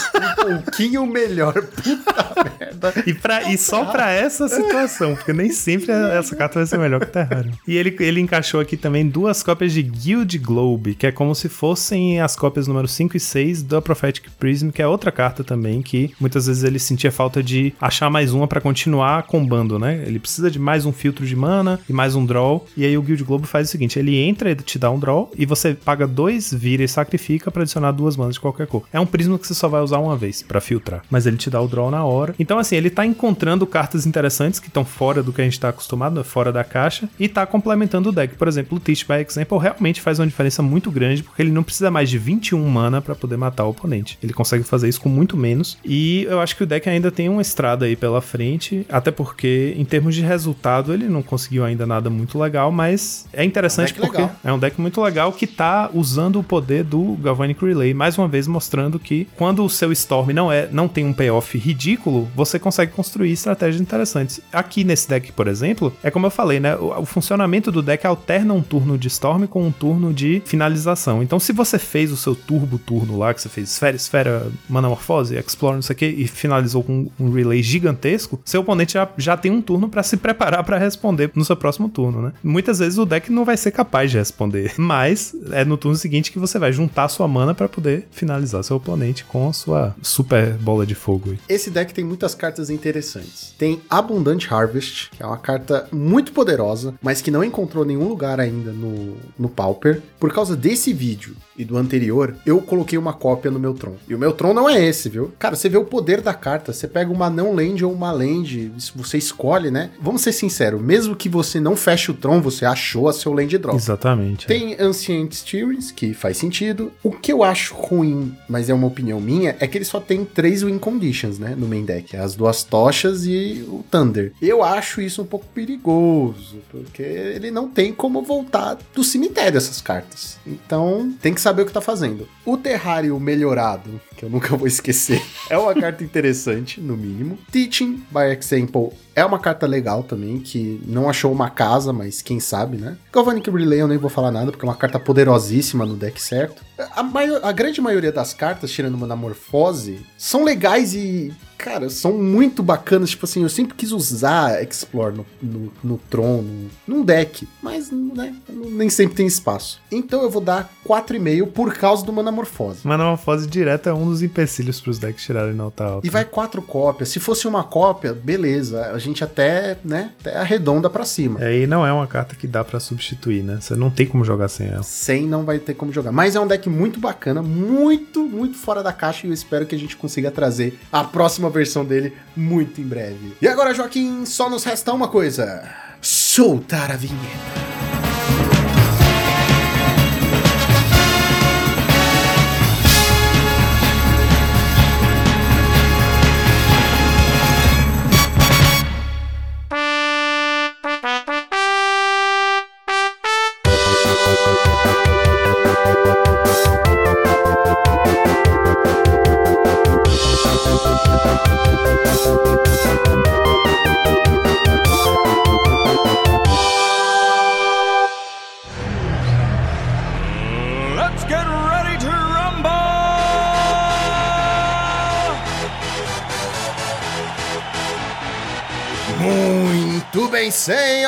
um pouquinho melhor. Puta merda. E, pra, e só pra essa situação, porque nem sempre essa carta vai ser melhor que o Terrarium. E ele, ele encaixou aqui também duas cópias de Guild Globe, que é como se fossem as cópias número 5 e 6 da Prophetic Prism, que é outra carta também, que muitas vezes ele sentia falta de achar mais uma pra continuar combando, né? Ele precisa de mais um filtro de mana e mais um draw. E aí o Guild Globe faz o seguinte: ele entra e te dá um draw, e você paga dois, vira e sacrifica pra adicionar duas manas de qualquer cor. É um prisma que você só vai usar uma vez pra filtrar, mas ele te dá o draw na hora. Então, assim, ele tá encontrando cartas interessantes que estão fora do que a gente tá acostumado, né, fora da caixa, e tá complementando o deck. Por exemplo, o Teach by Example realmente faz uma diferença muito grande, porque ele não precisa mais de 21 mana pra poder matar o oponente. Ele consegue fazer isso com muito menos. E eu acho que o deck ainda tem uma estrada aí pela frente, até porque, em termos de resultado, ele não conseguiu ainda nada muito legal, mas é interessante deck porque legal. é um deck muito legal que tá usando o poder do Galvanic Relay, mais uma vez mostrando que quando o seu Storm não é, não tem um payoff ridículo, você consegue construir estratégias interessantes. Aqui nesse deck, por exemplo, é como eu falei, né? O, o funcionamento do deck alterna um turno de Storm com um turno de finalização. Então, se você fez o seu turbo turno lá, que você fez esfera, esfera, manamorfose, explore, não sei o que, e finalizou com um relay gigantesco, seu oponente já, já tem um turno pra se preparar pra responder no seu próximo turno, né? Muitas vezes o deck não vai ser capaz de responder, mas é no turno seguinte que você vai juntar sua mana pra poder finalizar seu oponente com a sua super bola de fogo. Esse deck tem muitas cartas interessantes. Tem Abundant Harvest, que é uma carta muito poderosa, mas que não encontrou nenhum lugar ainda no, no Pauper. Por causa desse vídeo e do anterior, eu coloquei uma cópia no meu Tron. E o meu Tron não é esse, viu? Cara, você vê o poder da carta. Você pega uma não land ou uma land, você escolhe, né? Vamos ser sinceros, mesmo que você não feche o Tron, você achou a seu land drop. Exatamente. Tem Ancient Steerings, que faz sentido. O que eu acho ruim, mas é uma opinião minha, é que ele só tem três win conditions, né? No main deck. As duas tochas e o Thunder. Eu acho isso um pouco perigoso, porque ele não tem como voltar do cemitério essas cartas. Então, tem que saber o que tá fazendo. O Terrário melhorado, que eu nunca vou esquecer, é uma carta interessante, no mínimo. Teaching, by example, é uma carta legal também, que não achou uma casa, mas quem sabe, né? Galvanic Relay eu nem vou falar nada, porque é uma carta poderosíssima no deck certo. A, a grande maioria das cartas, tirando uma Metamorfose, são legais e, cara, são muito bacanas. Tipo assim, eu sempre quis usar Explore no, no, no Tron, no, num deck, mas, né, nem sempre tem espaço. Então eu vou dar 4,5 por causa do Manamorfose. Manamorfose direta é um dos empecilhos pros decks tirarem nota alta. E vai quatro cópias. Se fosse uma cópia, beleza. A gente até, né, até arredonda pra cima. É, e não é uma carta que dá pra substituir, né? Você não tem como jogar sem ela. Sem não vai ter como jogar. Mas é um deck muito bacana, muito, muito fora da caixa. E eu espero que a gente consiga trazer a próxima versão dele muito em breve. E agora, Joaquim, só nos resta uma coisa: soltar a vinheta.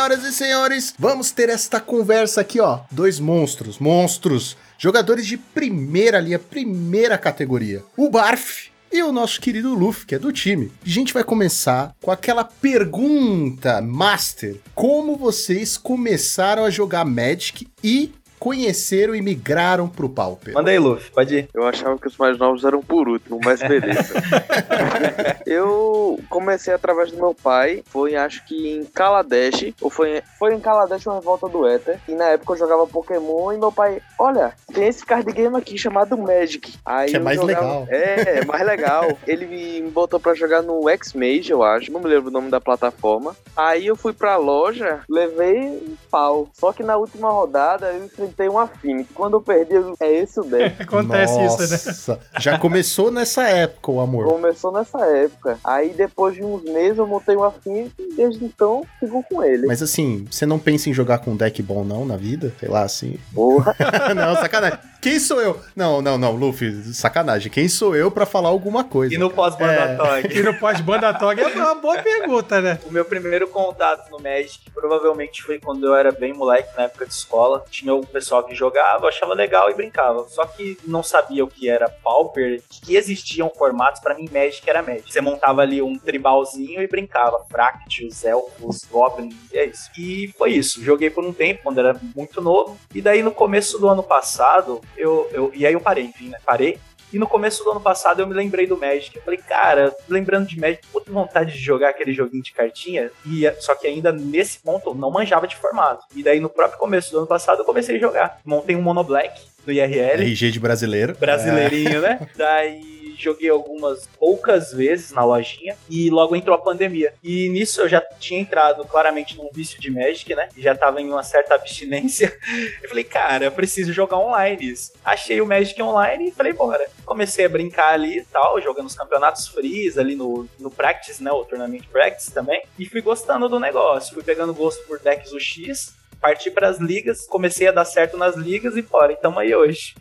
Senhoras e senhores, vamos ter esta conversa aqui, ó. Dois monstros, monstros, jogadores de primeira linha, primeira categoria. O Barf e o nosso querido Luffy, que é do time. A gente vai começar com aquela pergunta master: como vocês começaram a jogar Magic e conheceram e migraram pro Pauper? Manda aí, Luffy, pode ir. Eu achava que os mais novos eram por último, mas beleza. eu comecei através do meu pai, foi acho que em Kaladesh, ou foi, foi em Kaladesh ou Revolta do Éter, e na época eu jogava Pokémon e meu pai, olha, tem esse card game aqui chamado Magic. Aí Que é mais jogava- legal. É, é mais legal. Ele me botou pra jogar no X-Mage, eu acho, não me lembro o nome da plataforma. Aí eu fui pra loja, levei um pau. Só que na última rodada eu enfrentei um Affinity. Quando eu perdi, eu... é esse o deck. Acontece isso, né? Nossa, já começou nessa época o amor. Começou nessa época. Aí depois de uns meses eu montei um Affinity e desde então sigo com ele. Mas assim, você não pensa em jogar com um deck bom não na vida? Sei lá, assim. Porra. não, sacanagem. Quem sou eu? Não, não, não, Luffy, sacanagem. Quem sou eu pra falar alguma coisa? E no pós-Bandatog? E no pós-banda Tog é uma boa pergunta, né? O meu primeiro contato no Magic provavelmente foi quando eu era bem moleque, na época de escola. Tinha o pessoal que jogava, achava legal e brincava. Só que não sabia o que era Pauper, que existiam formatos. Pra mim, Magic era Magic. Você montava ali um tribalzinho e brincava. Fractious, Elfos, Goblins, e é isso. E foi isso. Joguei por um tempo, quando era muito novo. E daí, no começo do ano passado, eu... eu e aí eu parei, enfim, né? Parei. E no começo do ano passado eu me lembrei do Magic. Eu falei, cara, lembrando de Magic, puta vontade de jogar aquele joguinho de cartinha. E só que ainda nesse ponto eu não manjava de formato. E daí no próprio começo do ano passado eu comecei a jogar. Montei um Mono Black no IRL, RG de brasileiro. brasileirinho, né? Daí joguei algumas poucas vezes na lojinha e logo entrou a pandemia. E nisso eu já tinha entrado claramente num vício de Magic, né? E já tava em uma certa abstinência. Eu falei, cara, preciso jogar online isso. Achei o Magic online e falei, bora. Comecei a brincar ali e tal, jogando os campeonatos frees ali no, no Practice, né? O Tournament Practice também. E fui gostando do negócio. Fui pegando gosto por decks UX. Parti para as ligas, comecei a dar certo nas ligas e fora. E tamo aí hoje.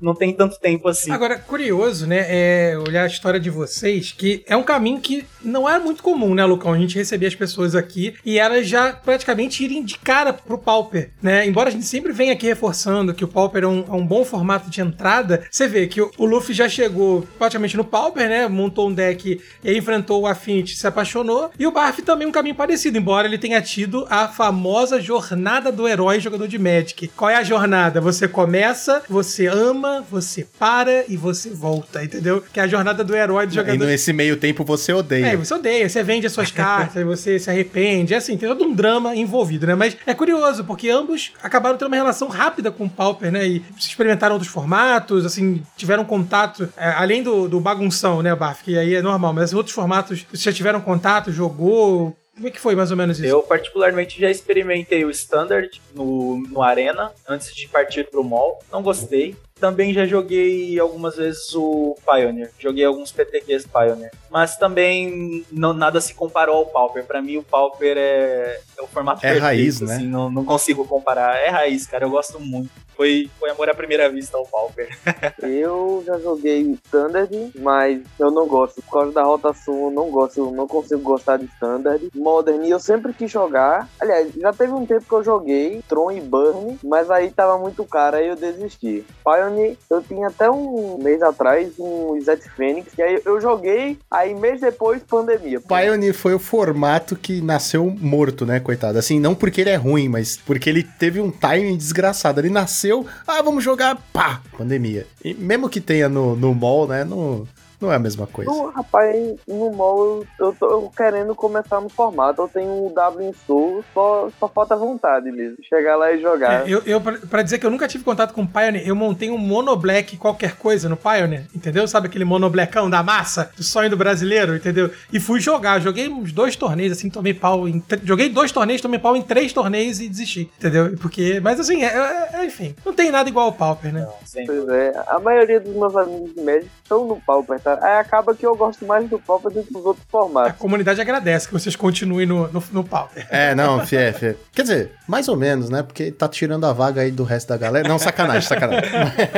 Não tem tanto tempo assim. Agora, curioso, né, é olhar a história de vocês, que é um caminho que não é muito comum, né, Lucão? A gente recebia as pessoas aqui e elas já praticamente irem de cara pro Pauper, né? Embora a gente sempre venha aqui reforçando que o Pauper é um, é um bom formato de entrada, você vê que o, o Luffy já chegou praticamente no Pauper, né? Montou um deck e enfrentou o Affinity, se apaixonou. E o Barf também um caminho parecido, embora ele tenha tido a famosa jornada do herói jogador de Magic. Qual é a jornada? Você começa, você ama, você para e você volta, entendeu? Que é a jornada do herói do E jogador. nesse meio tempo você odeia. É, você odeia, você vende as suas cartas, você se arrepende, é assim, tem todo um drama envolvido, né? Mas é curioso, porque ambos acabaram tendo uma relação rápida com o Pauper, né? E experimentaram outros formatos, assim, tiveram contato, é, além do, do bagunção, né, Baf, que aí é normal, mas outros formatos, vocês já tiveram contato, jogou... Como é que foi mais ou menos isso? Eu, particularmente, já experimentei o Standard no, no Arena antes de partir pro Mall. Não gostei. Também já joguei algumas vezes o Pioneer. Joguei alguns PTQs Pioneer. Mas também não, nada se comparou ao Pauper. Pra mim, o Pauper é, é o formato É perfeito. raiz, né? assim, não, não consigo comparar. É raiz, cara. Eu gosto muito. Foi, foi amor à primeira vista ao Pauper. Eu já joguei Standard, mas eu não gosto. Por causa da rotação, eu não gosto. Eu não consigo gostar de Standard. Modern, eu sempre quis jogar. Aliás, já teve um tempo que eu joguei Tron e Burn, mas aí tava muito caro, aí eu desisti. Pioneer, eu tinha até um mês atrás um Zet Fênix, e aí eu joguei, aí mês depois, pandemia. Pioneer foi o formato que nasceu morto, né, coitado? Assim, não porque ele é ruim, mas porque ele teve um timing desgraçado. Ele nasceu, ah, vamos jogar, pá, pandemia. E mesmo que tenha no, no mall, né, não, não é a mesma coisa. No, rapaz, no mall eu, eu tô querendo começar no formato. Eu tenho o W em Soul, só, só falta vontade mesmo. Chegar lá e jogar. É, eu, eu, pra, pra dizer que eu nunca tive contato com o Pioneer, eu montei um monoblack qualquer coisa no Pioneer, entendeu? Sabe aquele monoblackão da massa, do sonho do brasileiro, entendeu? E fui jogar, joguei uns dois torneios, assim, tomei pau em... Joguei dois torneios, tomei pau em três torneios e desisti, entendeu? Porque, mas assim, é, é- é, enfim, não tem nada igual ao Pauper, né? Não. Pois é, a maioria dos meus amigos de Magic estão no Pauper, tá? Cara. Aí acaba que eu gosto mais do Pauper do que dos outros A formatos. comunidade agradece que vocês continuem no, no, no Pauper. É, não, fé. Quer dizer, mais ou menos, né? Porque tá tirando a vaga aí do resto da galera. Não, sacanagem, sacanagem.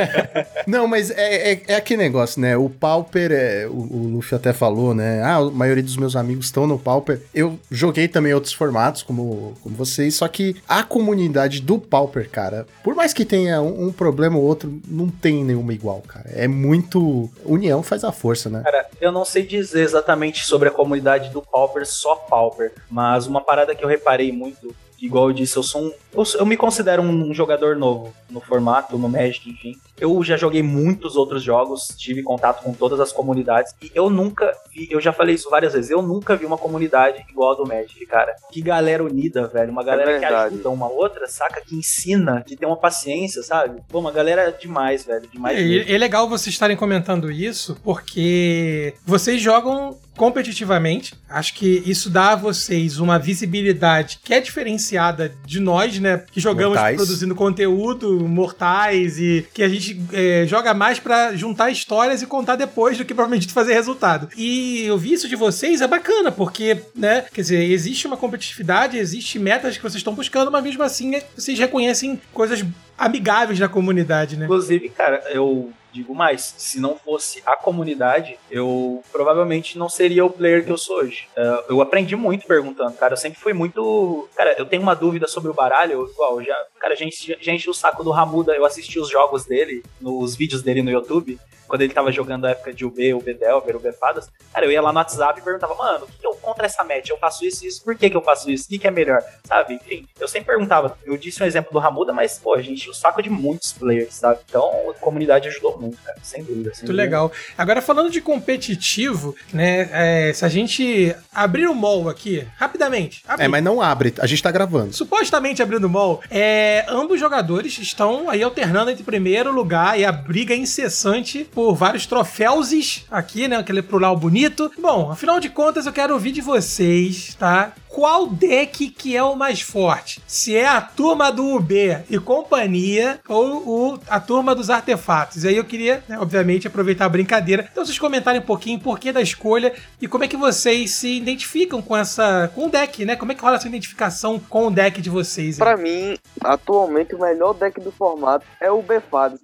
não, mas é, é, é aquele negócio, né? O Pauper, é, o, o Luffy até falou, né? Ah, a maioria dos meus amigos estão no Pauper. Eu joguei também outros formatos, como, como vocês, só que a comunidade do Pauper, cara, por mais que tenha um, um problema ou outro, não tem nenhuma igual, cara. É muito. União faz a força, né? Cara, eu não sei dizer exatamente sobre a comunidade do Pauper, só Pauper, mas uma parada que eu reparei muito, igual eu disse, eu sou um. Eu, eu me considero um jogador novo no formato, no Magic, enfim. Eu já joguei muitos outros jogos, tive contato com todas as comunidades, e eu nunca vi, eu já falei isso várias vezes, eu nunca vi uma comunidade igual a do Magic, cara. Que galera unida, velho. Uma galera que verdade. ajuda uma outra, saca? Que ensina, que tem uma paciência, sabe? Pô, uma galera demais, velho. Demais. É, é legal vocês estarem comentando isso, porque vocês jogam competitivamente. Acho que isso dá a vocês uma visibilidade que é diferenciada de nós, né? Que jogamos Mortais. produzindo conteúdo, mortais, e que a gente é, joga mais pra juntar histórias e contar depois do que provavelmente fazer resultado. E eu vi isso de vocês, é bacana, porque, né? Quer dizer, existe uma competitividade, existe metas que vocês estão buscando, mas mesmo assim é- vocês reconhecem coisas amigáveis da comunidade, né? Inclusive, cara, eu digo mais, se não fosse a comunidade, eu provavelmente não seria o player que eu sou hoje. É, eu aprendi muito perguntando, cara. Eu sempre fui muito. Cara, eu tenho uma dúvida sobre o baralho. Igual, já. Cara, gente, enchi o saco do Ramuda. Eu assisti os jogos dele, nos vídeos dele no YouTube. Quando ele tava jogando a época de UB, UB Delver, UB Fadas, cara, eu ia lá no WhatsApp e perguntava, mano, o que, eu contra essa match? Eu faço isso e isso, por que, que eu faço isso? O que, que é melhor? Sabe? Enfim, eu sempre perguntava. Eu disse um exemplo do Ramuda, mas, pô, a gente o saco de muitos players, sabe? Então, a comunidade ajudou muito, cara. Sem dúvida. Sem Muito dúvida. legal. Agora, falando de competitivo, né? é, se a gente abrir o mall aqui, rapidamente. É, abrir. mas não abre, a gente tá gravando. Supostamente abrindo o mall, é, ambos jogadores estão aí alternando entre primeiro lugar e a briga incessante por vários troféus aqui, né? Aquele plural bonito. Bom, afinal de contas, eu quero ouvir de vocês, tá? Qual deck que é o mais forte? Se é a turma do UB e companhia ou o- a turma dos artefatos? E aí eu queria, né, obviamente, aproveitar a brincadeira. Então vocês comentarem um pouquinho por que da escolha e como é que vocês se identificam com essa com o deck, né? Como é que rola essa identificação com o deck de vocês? Pra mim, atualmente, o melhor deck do formato é o Befados.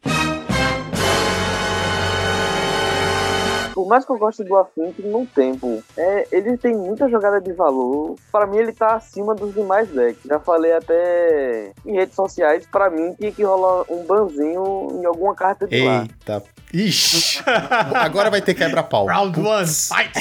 Por mais que eu goste do Affinity no tempo, é, ele tem muita jogada de valor. Pra mim, ele tá acima dos demais decks. Já falei até em redes sociais, pra mim tinha que rolar um banzinho em alguma carta de lá. Eita. Ixi. Agora vai ter quebra-pau. Round one, fight!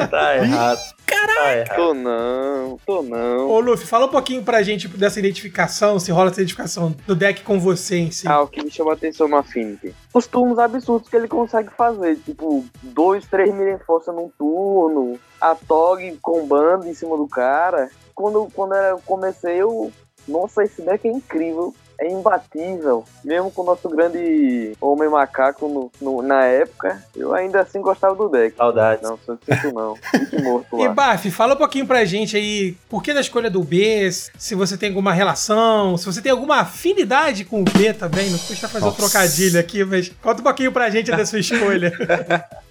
Tá errado. Errado. Tô não, tô não. Ô, Luffy, fala um pouquinho pra gente dessa identificação, se rola essa identificação do deck com você em si. Ah, o que me chama a atenção no Affinity. Os turnos absurdos que ele consegue fazer. Tipo, 2, 3 mil em força num turno. A Tog combando em cima do cara. Quando, quando eu comecei, eu. Nossa, esse deck é incrível. É imbatível. Mesmo com o nosso grande homem macaco no, no- na época, eu ainda assim gostava do deck. Saudades. Não, sou sinto não. Fique morto E lá. Baf, fala um pouquinho pra gente aí, por que da escolha do B, se você tem alguma relação, se você tem alguma afinidade com o B também, não custa fazer um Nossa. trocadilho aqui, mas conta um pouquinho pra gente da sua escolha.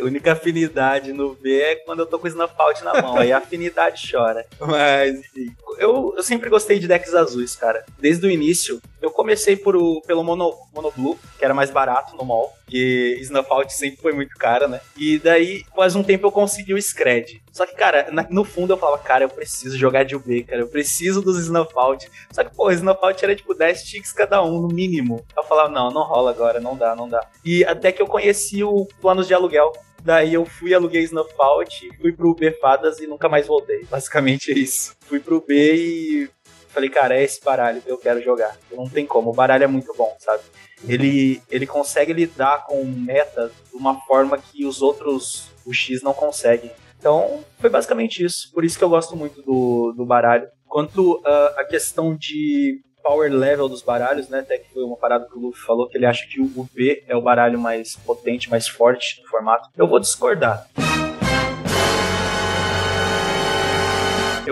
A única afinidade no B é quando eu tô com o Snuffout na mão. Aí a afinidade chora. Mas, enfim. Eu, eu sempre gostei de decks azuis, cara. Desde o início. Eu comecei por pelo Mono, Mono Blue, que era mais barato no mall. E Snuffout sempre foi muito cara, né? E daí, após um tempo, eu consegui o Scred. Só que, cara, na- no fundo eu falava, cara, eu preciso jogar de UB, cara. Eu preciso dos Snuffout. Só que, pô, Snuffout era tipo 10 ticks cada um, no mínimo. Eu falava, não, não rola agora, não dá, não dá. E até que eu conheci o Planos de Aluguel. Daí eu fui, aluguei Snuffout, fui pro B Fadas e nunca mais voltei. Basicamente é isso. Fui pro B e falei, cara, é esse baralho que eu quero jogar. Não tem como, o baralho é muito bom, sabe? Ele, ele consegue lidar com meta de uma forma que os outros, o X não conseguem. Então, foi basicamente isso. Por isso que eu gosto muito do, do baralho. Quanto ah, a questão de power level dos baralhos, né? Até que foi uma parada que o Luffy falou, que ele acha que o B é o baralho mais potente, mais forte do formato. Eu vou discordar.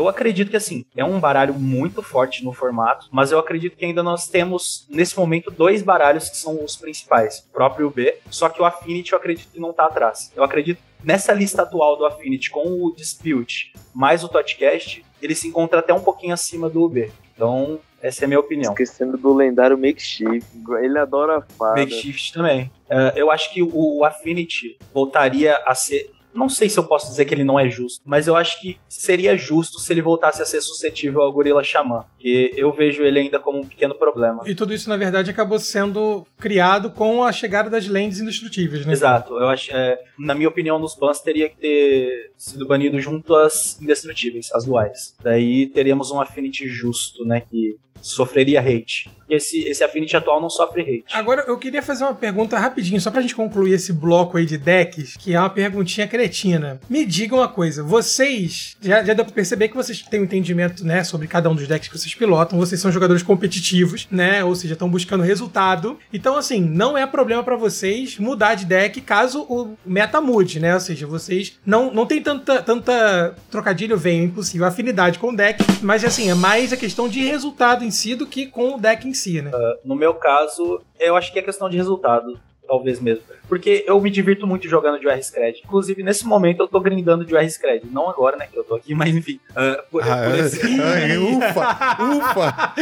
Eu acredito que assim, é um baralho muito forte no formato, mas eu acredito que ainda nós temos, nesse momento, dois baralhos que são os principais. O próprio B, só que o Affinity eu acredito que não tá atrás. Eu acredito nessa lista atual do Affinity com o Dispute mais o Totcast, ele se encontra até um pouquinho acima do UB. Então, essa é a minha opinião. Esquecendo do lendário Makeshift. Ele adora fada. Makeshift também. Uh, eu acho que o Affinity voltaria a ser não sei se eu posso dizer que ele não é justo, mas eu acho que seria justo se ele voltasse a ser suscetível ao Gorila Xamã. Que eu vejo ele ainda como um pequeno problema. E tudo isso, na verdade, acabou sendo criado com a chegada das lentes indestrutíveis, né? Exato. Eu acho, é, na minha opinião, nos bans teria que ter sido banido junto às indestrutíveis, as duais. Daí teríamos um Affinity justo, né? Que sofreria hate. Esse, esse Affinity atual não sofre hate. Agora, eu queria fazer uma pergunta rapidinho, só pra gente concluir esse bloco aí de decks, que é uma perguntinha cretina. Me digam uma coisa, vocês, já, já deu pra perceber que vocês têm um entendimento, né, sobre cada um dos decks que vocês pilotam, vocês são jogadores competitivos, né, ou seja, estão buscando resultado. Então, assim, não é problema para vocês mudar de deck caso o meta mude, né, ou seja, vocês não, não tem tanta, tanta trocadilho, vem impossível, afinidade com o deck, mas, assim, é mais a questão de resultado em si do que com o deck em si, né? Uh, no meu caso, eu acho que é questão de resultado talvez mesmo. Porque eu me divirto muito jogando de UR-Scred. Inclusive, nesse momento, eu tô grindando de UR-Scred. Não agora, né, que eu tô aqui, mas enfim. Uh, por, ah, por esse... ai, ufa, ufa.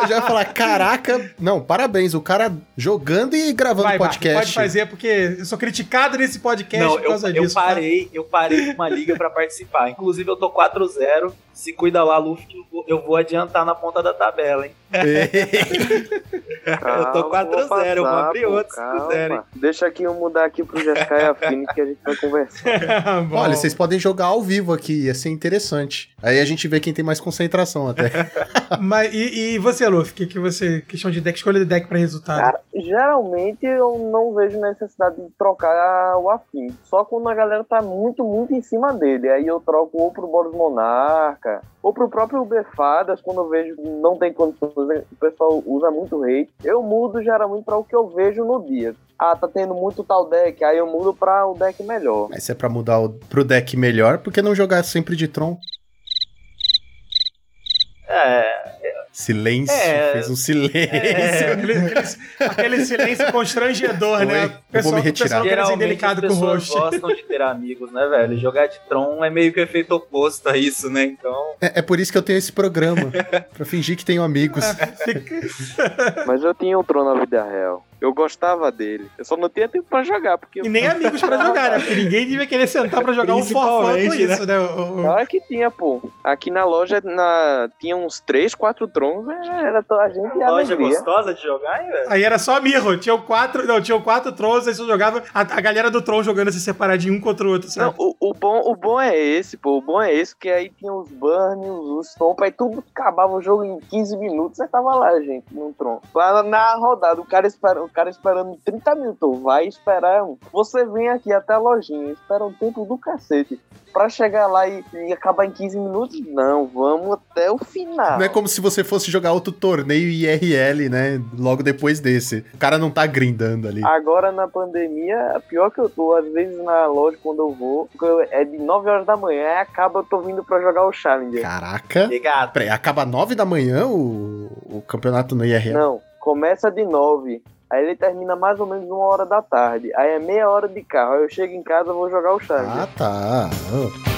Eu já ia falar, caraca, não, parabéns, o cara jogando e gravando vai, podcast. pode fazer, porque eu sou criticado nesse podcast não, por causa eu, disso. Eu tá? parei, eu parei uma liga para participar. Inclusive, eu tô 4-0. Se cuida lá, Luffy, eu vou adiantar na ponta da tabela, hein? Eu tô 4-0, eu vou abrir outro se quiserem. Deixa aqui eu mudar aqui pro Jessica e Afine que a gente vai conversar. Olha, vocês podem jogar ao vivo aqui, ia ser interessante. Aí a gente vê quem tem mais concentração até. Mas e, e você, Luffy? O que, que você. Questão de deck, escolha de deck pra resultado? Cara, geralmente eu não vejo necessidade de trocar o Afim. Só quando a galera tá muito, muito em cima dele. Aí eu troco ou pro Boros Monarca, ou pro próprio Befadas, quando eu vejo que não tem condições, o pessoal usa muito hate. Eu mudo geralmente para o que eu vejo no dia. Ah, tá tendo muito tal deck, aí eu mudo para o deck melhor. Mas se é pra mudar o, pro deck melhor, por que não jogar sempre de Tron? É, Silêncio, é, fez um silêncio. É, aquele, aquele, silêncio constrangedor, Oi, né? O pessoal, me retirar. O pessoal delicado com o host. gostam de ter amigos, né, velho? Jogar de Tron é meio que efeito oposto a isso, né? Então. É, é por isso que eu tenho esse programa. pra fingir que tenho amigos. Mas eu tinha um Tron na vida real. Eu gostava dele. Eu só não tinha tempo pra jogar. Porque e nem amigos pra jogar, né? Porque ninguém devia querer sentar pra jogar um forfã com né? isso, né? O, Claro que tinha, pô. Aqui na loja na... tinha uns 3, 4 trons, era toda a gente a Loja alegria. gostosa de jogar, hein, velho? Aí era só mirro. Tinham quatro, não, tinham quatro trons, aí você jogava a, a galera do tron jogando se separadinho um contra o outro, sabe? Não, o, o, bom, o bom é esse, pô. O bom é esse, que aí tinha os burns, os stomp, aí tudo acabava o jogo em 15 minutos, você tava lá, gente, no tron. Lá na rodada, o cara, espera, o cara esperando 30 minutos, vai esperar. Você vem aqui até a lojinha, espera um tempo do cacete. Pra chegar lá e, e acabar em 15 minutos, não, vamos até o final. Não é como se você fosse jogar outro torneio IRL, né? Logo depois desse. O cara não tá grindando ali. Agora na pandemia, pior que eu tô, às vezes na loja quando eu vou, é de 9 horas da manhã, e acaba eu tô vindo pra jogar o Challenger. Caraca. Ligado. Peraí, acaba 9 da manhã o, o campeonato no IRL? Não, começa de 9. Aí ele termina mais ou menos uma hora da tarde. Aí é meia hora de carro. Aí eu chego em casa vou jogar o Challenger. Ah, tá. Oh.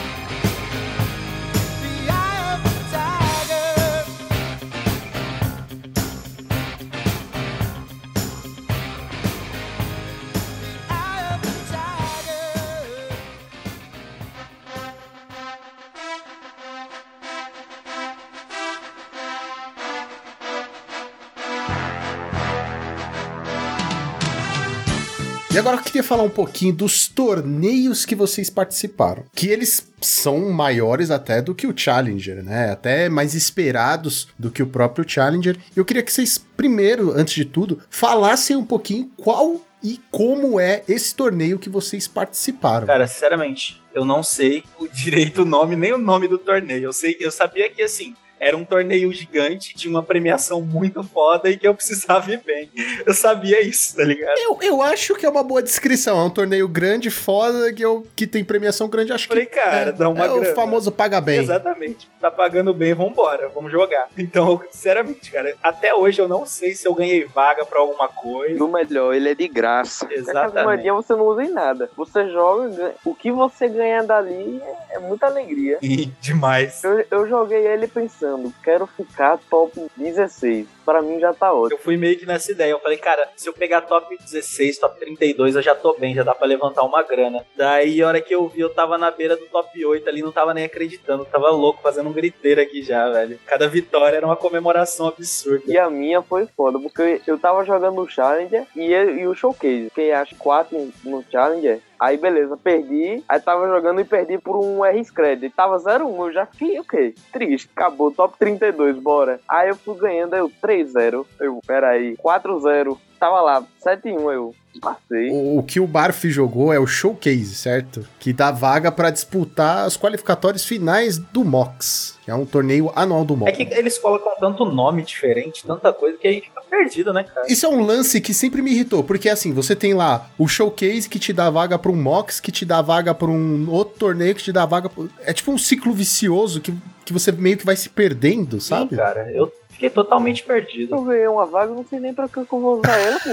E agora eu queria falar um pouquinho dos torneios que vocês participaram. Que eles são maiores até do que o Challenger, né? Até mais esperados do que o próprio Challenger. Eu queria que vocês, primeiro, antes de tudo, falassem um pouquinho qual e como é esse torneio que vocês participaram. Cara, sinceramente, eu não sei o direito o nome, nem o nome do torneio. Eu sei, eu sabia que assim, era um torneio gigante, tinha uma premiação muito foda e que eu precisava ir bem. Eu sabia isso, tá ligado? Eu, eu acho que é uma boa descrição. É um torneio grande, foda, que, eu, que tem premiação grande. Acho Falei, que cara, é, dá uma é o grana. famoso paga bem. Exatamente. Tá pagando bem, vambora, vamos jogar. Então, sinceramente, cara, até hoje eu não sei se eu ganhei vaga pra alguma coisa. Do melhor, ele é de graça. Exatamente. Essa moedinha você não usa em nada. Você joga, ganha- o que você ganha dali é, é muita alegria. E demais. Eu, eu joguei ele pensando, quero ficar top 16. Pra mim já tá ótimo. Eu fui meio que nessa ideia. Eu falei, cara, se eu pegar top 16, top 32, eu já tô bem, já dá pra levantar uma grana. Daí, a hora que eu vi, eu tava na beira do top 8 ali, não tava nem acreditando. Tava louco, fazendo um griteiro aqui já, velho. Cada vitória era uma comemoração absurda. E a minha foi foda, porque eu tava jogando o Challenger e, e o Showcase. Fiquei acho 4 no Challenger. Aí beleza, perdi. Aí tava jogando e perdi por um R-Scred. Tava 0-1, eu já fiquei, ok. Triste, acabou, top 32, bora. Aí eu fui ganhando, aí eu 3-0. Eu, peraí, 4-0. Tava lá, 7-1, eu passei. O, o que o Barf jogou é o Showcase, certo? Que dá vaga pra disputar os qualificatórios finais do MOX, que é um torneio anual do É MOX. que eles colocam tanto nome diferente, tanta coisa, que a gente fica perdido, né, cara? Isso é um lance que sempre me irritou, porque assim, você tem lá o showcase que te dá vaga pra um MOX, que te dá vaga pra um outro torneio que te dá vaga. Pra... É tipo um ciclo vicioso que, que você meio que vai se perdendo, sabe? Sim, cara, eu fiquei totalmente perdido. Eu ganhei uma vaga, eu não sei nem pra que eu vou usar ela, pô.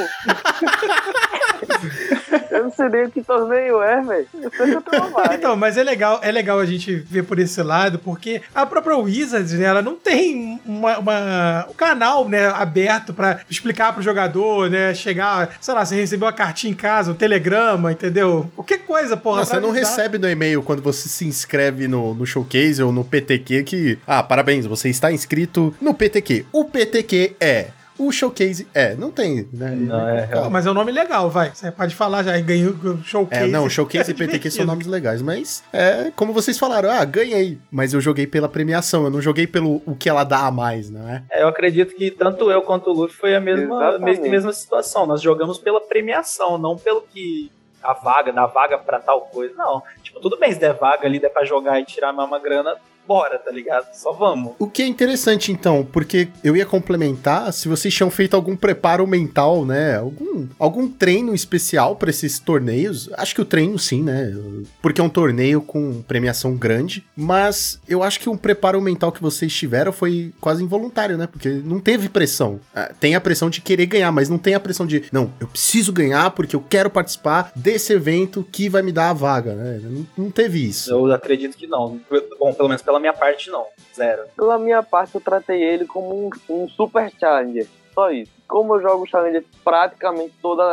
eu não sei nem o que torneio é, velho. Eu sei que. Então, mas é legal, é legal a gente ver por esse lado, porque a própria Wizards, né, ela não tem uma, uma- um canal, né, aberto pra explicar pro jogador, né, chegar, sei lá, você recebeu uma cartinha em casa, um telegrama, entendeu? Qualquer coisa, porra. Não, você não avisar. recebe no e-mail quando você se inscreve no, no showcase ou no PTQ que. Ah, parabéns, você está inscrito no PTQ. O PTQ é. O showcase é. Não tem, né? Não, é mas é um nome legal, vai. Você pode falar já, ganhou o showcase. É, não, showcase e É PTQ são nomes legais, mas é como vocês falaram, ah, ganhei, mas eu joguei pela premiação, eu não joguei pelo o que ela dá a mais, não é? É, eu acredito que tanto eu quanto o Luffy foi a mesma, Exatamente. mesma, situação. Nós jogamos pela premiação, não pelo que a vaga, dá vaga pra tal coisa. Não. Tipo, tudo bem se der vaga ali, der pra jogar e tirar uma grana, bora, tá ligado? Só vamos. O que é interessante, então, porque eu ia complementar se vocês tinham feito algum preparo mental, né? Algum, algum treino especial pra esses torneios. Acho que o treino, sim, né? Porque é um torneio com premiação grande. Mas eu acho que um preparo mental que vocês tiveram foi quase involuntário, né? Porque não teve pressão. Ah, Tem a pressão de querer ganhar, mas não tem a pressão de, não, eu preciso ganhar porque eu quero participar desse evento que vai me dar a vaga, né? Não, não teve isso. Eu acredito que não. Bom, pelo menos pela minha parte, não. Zero. Pela minha parte, eu tratei ele como um, um super challenger. Só isso. Como eu jogo challenger praticamente toda,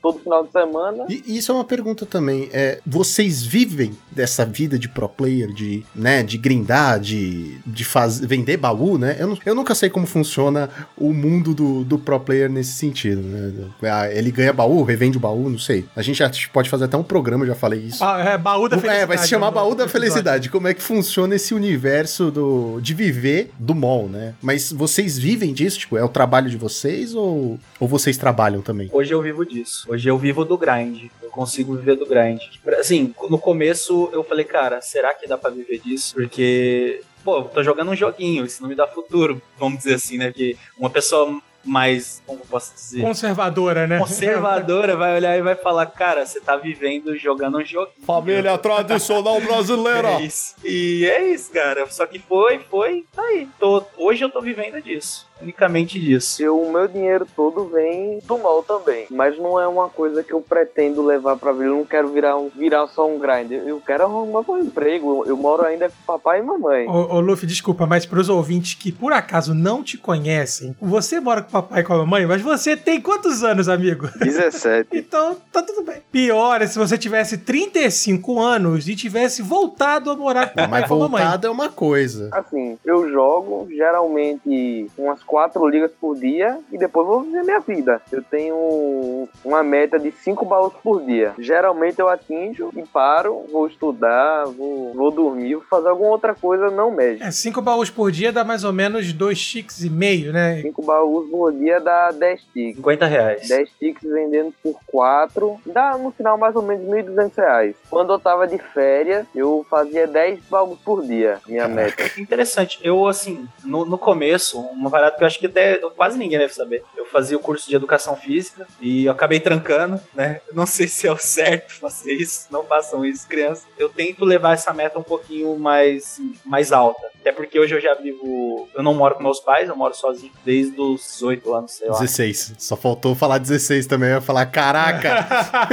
todo final de semana, E isso é uma pergunta também. É, vocês vivem dessa vida de pro player, de, né, de grindar, de, de faz, vender baú, né? Eu, não- eu nunca sei como funciona o mundo do, do pro player nesse sentido, né? Ah, Ele ganha baú, revende o baú, não sei. A gente já pode fazer até um programa, já falei isso. Ah, é, baú da felicidade. É, vai se chamar no- Baú da. Felicidade. Como é que funciona esse universo do, de viver do mall, né? Mas vocês vivem disso? Tipo, é o trabalho de vocês ou, ou vocês trabalham também? Hoje eu vivo disso. Hoje eu vivo do grind. Eu consigo viver do grind. Assim, no começo eu falei, cara, será que dá pra viver disso? Porque, pô, eu tô jogando um joguinho, isso não me dá futuro, vamos dizer assim, né? Porque uma pessoa mais, como eu posso dizer? Conservadora, né? Conservadora vai olhar e vai falar, cara, você tá vivendo jogando um joguinho. Família tradicional brasileira. É isso. E é isso, cara. Só que foi, foi, tá aí. Tô, hoje eu tô vivendo disso. Unicamente disso. eu, o meu dinheiro todo vem do mal também. Mas não é uma coisa que eu pretendo levar pra vida. Eu não quero virar, um, virar só um grind. Eu quero arrumar um emprego. Eu, eu moro ainda com papai e mamãe. Ô, ô, Luffy, desculpa, mas pros ouvintes que por acaso não te conhecem, você mora com papai e com a mamãe, mas você tem quantos anos, amigo? 17. Então, tá tudo bem. Pior é se você tivesse 35 anos e tivesse voltado a morar com papai Mas e com a mamãe. voltada é uma coisa. Assim, eu jogo geralmente umas quatro ligas por dia e depois vou viver minha vida. Eu tenho uma meta de cinco baús por dia. Geralmente eu atinjo e paro, vou estudar, vou, vou dormir, vou fazer alguma outra coisa não médica. É, cinco baús por dia dá mais ou menos dois ticks e meio, né? Cinco baús por dia dá 10 ticks. 50 reais. 10 ticks vendendo por 4, dá no final mais ou menos 1.200 reais. Quando eu tava de férias, eu fazia 10 baús por dia, minha meta. Interessante. Eu, assim, no, no começo, uma parada que eu acho que até quase ninguém deve saber. Eu fazia o curso de educação física e eu acabei trancando, né? Não sei se é o certo fazer isso, não façam isso, crianças. Eu tento levar essa meta um pouquinho mais, mais alta. Até porque hoje eu já vivo. Eu não moro com meus pais, eu moro sozinho desde os 18 anos, sei lá. 16. Só faltou falar 16 também. Eu ia falar, caraca!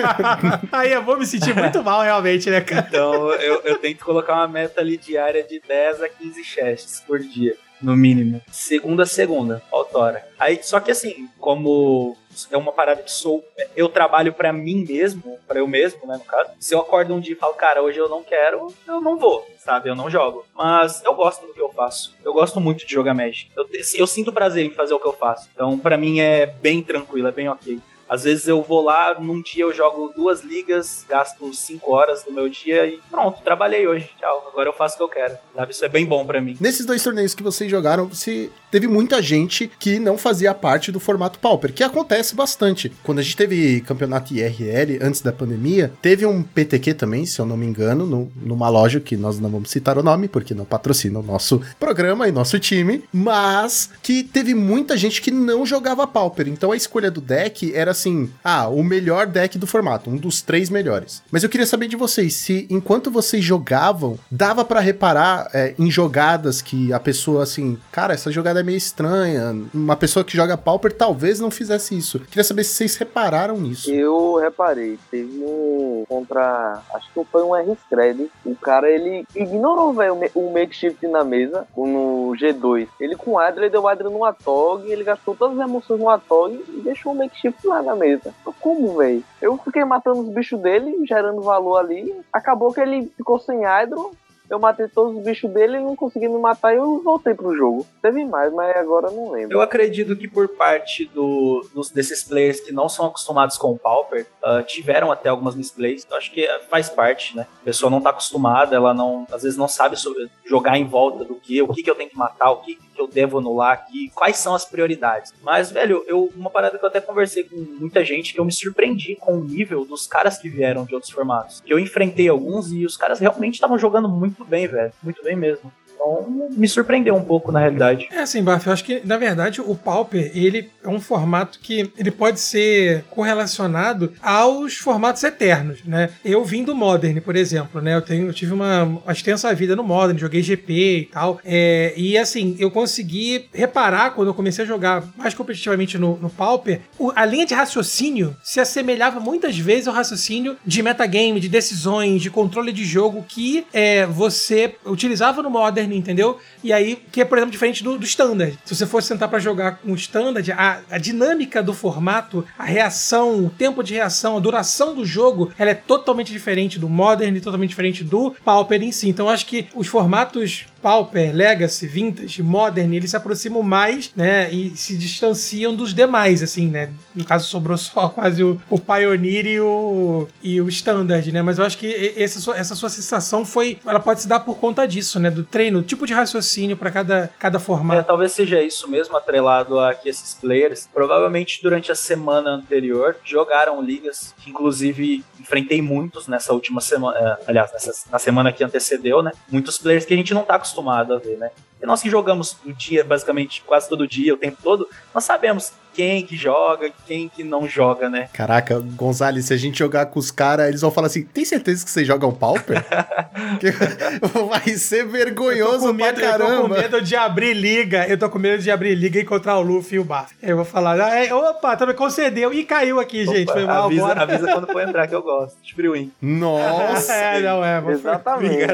Aí eu vou me sentir muito mal, realmente, né, cara? Então eu, eu tento colocar uma meta ali diária de 10 a 15 chests por dia, no mínimo. Segunda segunda, autora. Aí, só que assim, como é uma parada que sou. Eu trabalho pra mim mesmo, pra eu mesmo, né, no caso. Se eu acordo um dia e falo, cara, hoje eu não quero, eu não vou, sabe? Eu não jogo. Mas eu gosto do que eu faço. Eu gosto muito de jogar Magic. Eu, eu sinto prazer em fazer o que eu faço. Então, pra mim é bem tranquilo, é bem ok. Às vezes eu vou lá, num dia eu jogo duas ligas, gasto cinco horas do meu dia e pronto, trabalhei hoje. Tchau, agora eu faço o que eu quero. Sabe? Isso é bem bom pra mim. Nesses dois torneios que vocês jogaram, você teve muita gente que não fazia parte do formato Pauper, que acontece bastante. Quando a gente teve campeonato IRL antes da pandemia, teve um PTQ também, se eu não me engano, no- numa loja que nós não vamos citar o nome, porque não patrocina o nosso programa e nosso time, mas que teve muita gente que não jogava Pauper. Então a escolha do deck era assim: ah, o melhor deck do formato, um dos três melhores. Mas eu queria saber de vocês, se enquanto vocês jogavam, dava pra reparar é, em jogadas que a pessoa assim, cara, essa jogada é meio estranha. Uma pessoa que joga Pauper talvez não fizesse isso. Queria saber se vocês repararam nisso. Eu reparei, teve um contra. Acho que foi um R-Scred. O cara ele ignorou, velho, o ma- o makeshift na mesa, no G2. Ele com o ele deu o Adra no Atog, ele gastou todas as emoções no Atog e deixou o makeshift lá na mesa. Como, velho? Eu fiquei matando os bichos dele, gerando valor ali. Acabou que ele ficou sem Hydro. Eu matei todos os bichos dele, ele não conseguiu me matar e eu voltei pro jogo. Teve mais, mas agora eu não lembro. Eu acredito que por parte do, dos- desses players que não são acostumados com o Pauper, ah, tiveram até algumas misplays. Eu acho que eh, faz parte, né? A pessoa não tá acostumada, ela não, às vezes não sabe sobre jogar em volta do que, o que, que eu tenho que matar, o que, que eu devo anular aqui, quais são as prioridades. Mas, velho, eu, uma parada que eu até conversei com muita gente que eu me surpreendi com o nível dos caras que vieram de outros formatos. Que eu enfrentei alguns e os caras realmente estavam jogando muito bem, velho. Muito bem mesmo. Então, me surpreendeu um pouco, na realidade. É assim, Baf, eu acho que, na verdade, o Pauper, ele é um formato que ele pode ser correlacionado aos formatos eternos, né? Eu vim do Modern, por exemplo, né? Eu, tenho, eu tive uma, extensa vida no Modern, joguei GP e tal. É, e, assim, eu consegui reparar, quando eu comecei a jogar mais competitivamente no, no Pauper, o- a linha de raciocínio se assemelhava muitas vezes ao raciocínio de metagame, de decisões, de controle de jogo que é, você utilizava no Modern, entendeu? E aí, que é, por exemplo, diferente do, do Standard. Se você fosse sentar pra jogar com o Standard, a, a dinâmica do formato, a reação, o tempo de reação, a duração do jogo, ela é totalmente diferente do Modern e totalmente diferente do Pauper em si. Então, acho que os formatos Pauper, Legacy, Vintage, Modern, eles se aproximam mais, né, e se distanciam dos demais, assim, né. No caso, sobrou só quase o, o Pioneer e o, e o Standard, né, mas eu acho que e- essa sua, sensação foi, ela pode se dar por conta disso, né, do treino, tipo de raciocínio para cada, cada É, formato. talvez seja isso mesmo, atrelado a que esses players, provavelmente durante a semana anterior, jogaram ligas, inclusive enfrentei muitos nessa última semana, é, aliás, nessa, na semana que antecedeu, né? Muitos players que a gente não tá acostumado a ver, né? E nós que jogamos o dia, basicamente, quase todo dia, o tempo todo, nós sabemos quem que joga, quem que não joga, né? Caraca, Gonzalez, se a gente jogar com os caras, eles vão falar assim: tem certeza que vocês jogam Pauper? Vai ser vergonhoso medo, pra eu tô com caramba. medo de abrir liga. Eu tô com medo de abrir liga e encontrar o Luffy e o Bar. Eu vou falar, ah, é, opa, também concedeu. E caiu aqui, gente. Foi mal, avisa, bora. avisa quando for entrar que eu gosto. De free win. Nossa! É, não é. vou- Exatamente.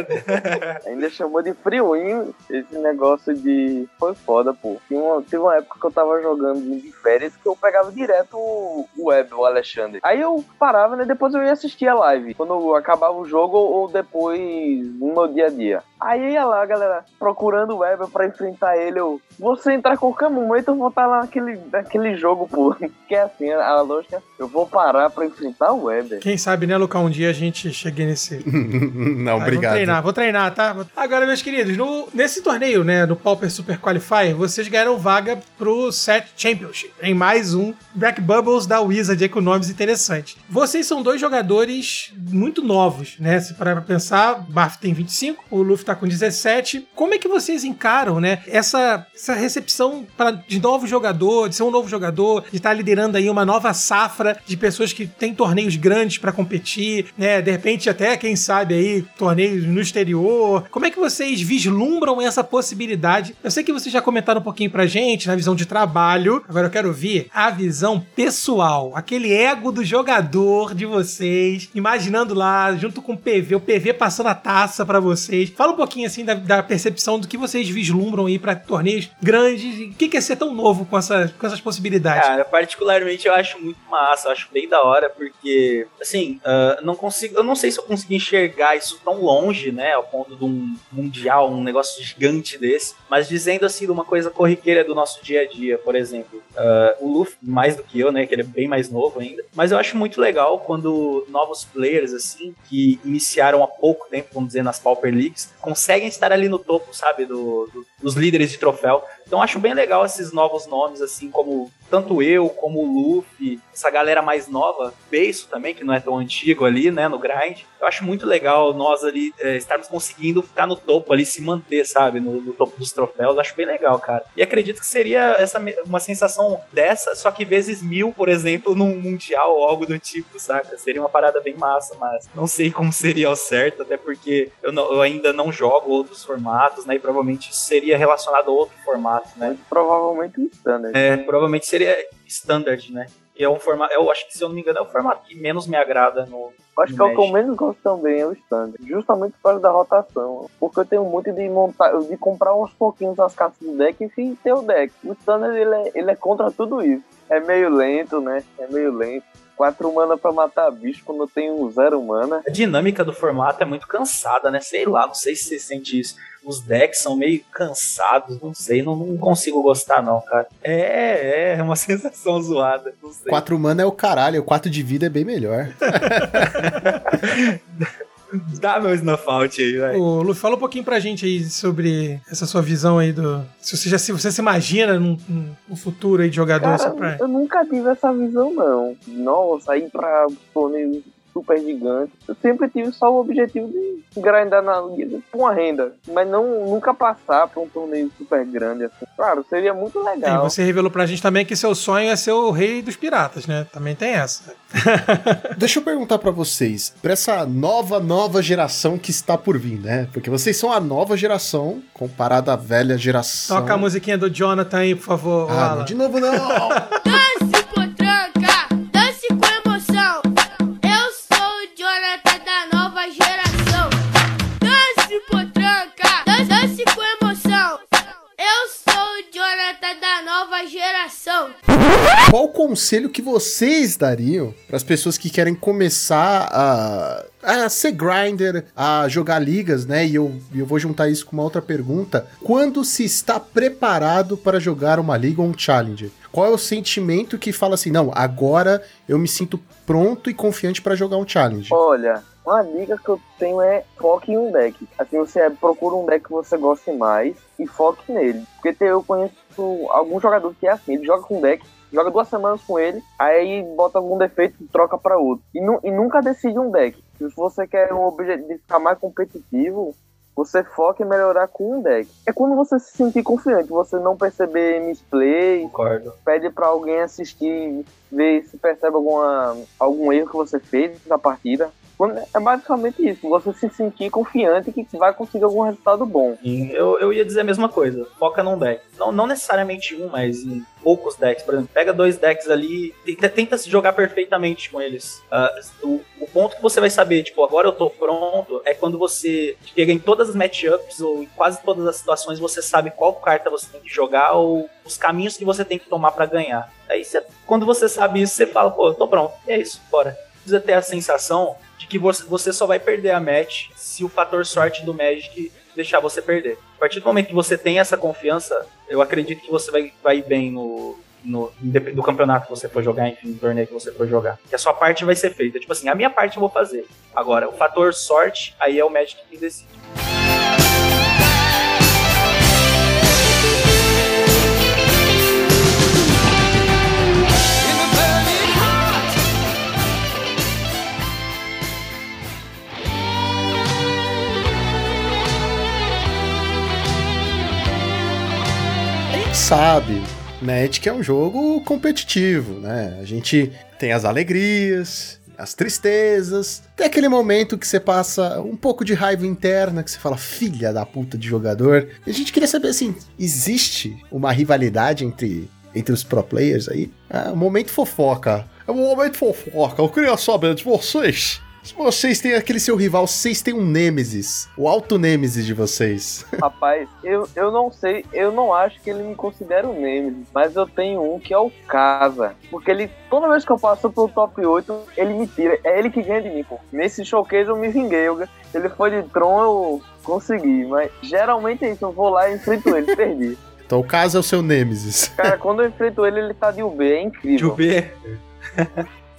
Ainda chamou de free-win esse negócio de. Foi foda, pô. Tinha uma, teve uma época que eu tava jogando de férias que eu pegava direto o o web, o Alexandre. Aí eu parava, né? Depois eu ia assistir a live. Quando acabava o jogo ou depois no meu dia a dia. Aí ia lá, galera, procurando o Weber pra enfrentar ele. Eu, você entrar a qualquer momento, eu vou estar lá naquele, naquele jogo, pô. Que é assim, a lógica, eu vou parar pra enfrentar o Weber. Quem sabe, né, Lucão? Um dia a gente chegue nesse. Não, obrigado. Vou treinar, vou treinar, tá? Agora, meus queridos, no- nesse torneio, né, no Pauper Super Qualifier, vocês ganharam vaga pro Set Championship, em mais um Black Bubbles da Wizard aí com nomes interessantes. Vocês são dois jogadores muito novos, né? Se parar pra pensar, o Barf tem 25, o Luffy tá com 17. Como é que vocês encaram, né, essa, essa recepção pra, de novo jogador, de ser um novo jogador, de estar liderando aí uma nova safra de pessoas que têm torneios grandes pra competir, né? De repente até, quem sabe aí, torneios no exterior. Como é que vocês vislumbram essa possibilidade? Eu sei que vocês já comentaram um pouquinho pra gente na visão de trabalho. Agora eu quero ouvir a visão pessoal, aquele ego do jogador de vocês, imaginando lá junto com o PV, o PV passando a taça pra vocês. Fala um pouquinho assim da, da percepção do que vocês vislumbram aí pra torneios grandes e o que que é ser tão novo com, essa, com essas possibilidades. Cara, particularmente eu acho muito massa, eu acho bem da hora, porque, assim, ah, não consigo, eu não sei se eu consigo enxergar isso tão longe, né, ao ponto de um mundial, um negócio gigante desse, mas dizendo assim, de uma coisa corriqueira do nosso dia a dia, por exemplo, ah, o Luffy, mais do que eu, né, que ele é bem mais novo ainda, mas eu acho muito legal quando novos players, assim, que iniciaram há pouco tempo, vamos dizer, nas Pauper Leagues, conseguem estar ali no topo, sabe, do- do- dos líderes de troféu. Então acho bem legal esses novos nomes, assim, como tanto eu, como o Luffy, essa galera mais nova, Beiço também, que não é tão antigo ali, né, no grind. Eu acho muito legal nós ali é, estarmos conseguindo ficar no topo ali, se manter, sabe, no, no topo dos troféus. Acho bem legal, cara. E acredito que seria essa uma sensação dessa, só que vezes mil, por exemplo, num mundial ou algo do tipo, saca? Seria uma parada bem massa, mas não sei como seria ao certo, até porque eu, não- eu ainda não jogo outros formatos, né, e provavelmente seria relacionado a outro formato, né? Provavelmente o Standard. É, provavelmente seria standard, né? Que é um formato, eu acho que se eu não me engano é o formato que menos me agrada no. Acho que é o que eu menos gosto também é o Standard. Justamente por causa da rotação. Porque eu tenho muito de montar, de comprar uns pouquinhos as cartas do deck e ter o deck. O Standard ele é, ele é contra tudo isso. É meio lento, né? É meio lento. Quatro mana pra matar bicho quando eu tenho zero mana. A dinâmica do formato é muito cansada, né? Sei lá, não sei se você sente isso. Os decks são meio cansados, não sei, não, não consigo gostar, não, cara. É, é, é uma sensação zoada, não sei. Quatro mana é o caralho, o quatro de vida é bem melhor. Dá meu snuff out aí, velho. Ô, Lu, fala um pouquinho pra gente aí sobre essa sua visão aí do. Se você já se você se imagina num, num- num futuro aí de jogador pra. Cara, eu nunca tive essa visão, não. Nossa, ir pra torneios super gigantes. Eu sempre tive só o objetivo de grindar na liga com uma renda. Mas não, nunca passar pra um torneio super grande assim. Claro, seria muito E legal. você revelou pra gente também que seu sonho é ser o rei dos piratas, né? Também tem essa. Deixa eu perguntar pra vocês, pra essa nova, nova geração que está por vir, né? Porque vocês são a nova geração comparada à velha geração. Toca a musiquinha do Jonathan aí, por favor, Ah, não, de novo não! nova geração. Qual o conselho que vocês dariam para as pessoas que querem começar a, a ser grinder, a jogar ligas, né? E eu, eu vou juntar isso com uma outra pergunta. Quando se está preparado para jogar uma liga ou um challenger? Qual é o sentimento que fala assim, não, agora eu me sinto pronto e confiante para jogar um challenge? Olha, uma dica que eu tenho é foque em um deck. Assim, você procura um deck que você goste mais e foque nele. Porque tem- eu conheço algum jogador que é assim, ele joga com um deck, joga duas semanas com ele, aí bota algum defeito e troca pra outro. E, nu- e nunca decide um deck. Se você quer um objetivo de ficar mais competitivo, você foca em melhorar com um deck. É quando você se sentir confiante, você não perceber misplay, Concordo. pede pra alguém assistir, ver se percebe alguma, algum erro que você fez na partida. É basicamente isso, você se sentir confiante que vai conseguir algum resultado bom. Eu, eu ia dizer a mesma coisa. Foca num deck. Não, não necessariamente um, mas em poucos decks. Por exemplo, pega dois decks ali e tenta, se jogar perfeitamente com eles. Ah, o, o ponto que você vai saber, tipo, agora eu tô pronto, é quando você chega em todas as matchups ou em quase todas as situações, você sabe qual carta você tem que jogar ou os caminhos que você tem que tomar pra ganhar. Aí você- quando você sabe isso, você fala, pô, eu tô pronto. E é isso, bora. Precisa ter a sensação de que você, só vai perder a match se o fator sorte do Magic deixar você perder. A partir do momento que você tem essa confiança, eu acredito que você vai, vai bem no, no, do campeonato que você for jogar, enfim, do torneio que você for jogar. Que a sua parte vai ser feita. Tipo assim, a minha parte eu vou fazer. Agora, o fator sorte, aí é o Magic que decide. Sabe, Magic é um jogo competitivo, né? A gente tem as alegrias, as tristezas, tem aquele momento que você passa um pouco de raiva interna, que você fala, filha da puta de jogador. E a gente queria saber assim: existe uma rivalidade entre, entre os pro players aí? É um momento fofoca. É um momento fofoca. Eu queria saber de vocês. Se vocês têm aquele seu rival, vocês têm um Nêmesis. O alto Nêmesis de vocês. Rapaz, eu, eu não sei, eu não acho que ele me considera um Nemesis, mas eu tenho um que é o Casa. Porque ele, toda vez que eu passo pelo top 8, ele me tira. É ele que ganha de mim, pô. Nesse showcase eu me vinguei. Eu, ele foi de Tron, eu consegui. Mas geralmente é isso, eu vou lá e enfrento ele, perdi. Então o Casa é o seu Nêmesis. Cara, quando eu enfrento ele, ele tá de UB, é incrível. De UB?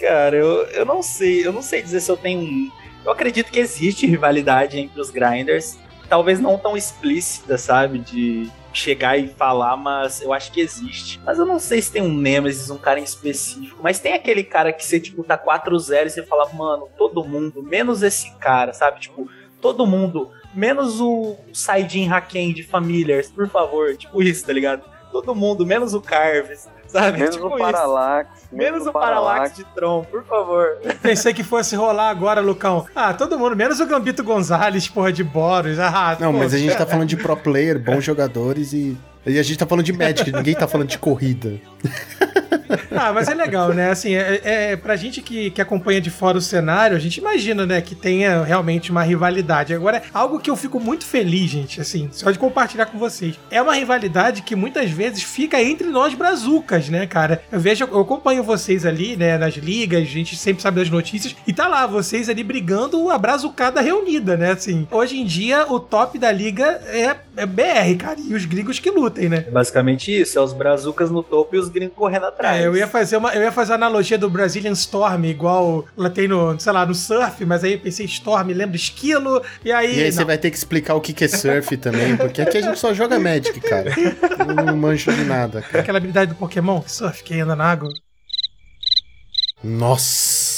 Cara, eu, eu não sei, eu não sei dizer se eu tenho um. Eu acredito que existe rivalidade entre os grinders. Talvez não tão explícita, sabe? De chegar e falar, mas eu acho que existe. Mas eu não sei se tem um Nemesis, um cara em específico. Mas tem aquele cara que você, tipo, tá 4-0 e você fala, mano, todo mundo, menos esse cara, sabe? Tipo, todo mundo, menos o Saidin Haken de Familiars, por favor. Tipo isso, tá ligado? Todo mundo, menos o Carves, sabe? Menos tipo o isso. Menos o Parallax de Tron, por favor. Pensei que fosse rolar agora, Lucão. Ah, todo mundo, menos o Gambito Gonzalez, porra de Boros. Ah, Não, pô, mas a gente tá falando de pro player, bons jogadores e. E a gente tá falando de Magic, ninguém tá falando de corrida. Ah, mas é legal, né? Assim, é, é, pra gente que, que acompanha de fora o cenário, a gente imagina, né, que tenha realmente uma rivalidade. Agora, algo que eu fico muito feliz, gente, assim, só de compartilhar com vocês. É uma rivalidade que muitas vezes fica entre nós brazucas, né, cara? Eu vejo, eu acompanho vocês ali, né, nas ligas, a gente sempre sabe das notícias, e tá lá, vocês ali brigando a brazucada reunida, né? Assim, hoje em dia, o top da liga é, é BR, cara, e os gringos que lutem, né? É basicamente isso, é os brazucas no topo e os gringos correndo atrás. É, eu ia fazer uma, eu ia fazer a analogia do Brazilian Storm, igual lá tem no, sei lá, no surf, mas aí eu pensei Storm, lembra esquilo, e aí. E aí você não. vai ter que explicar o que que é surf também, porque aqui a gente só joga Magic, cara. Eu não manjo de nada, cara. Aquela habilidade do Pokémon, surf, que anda na água. Nossa!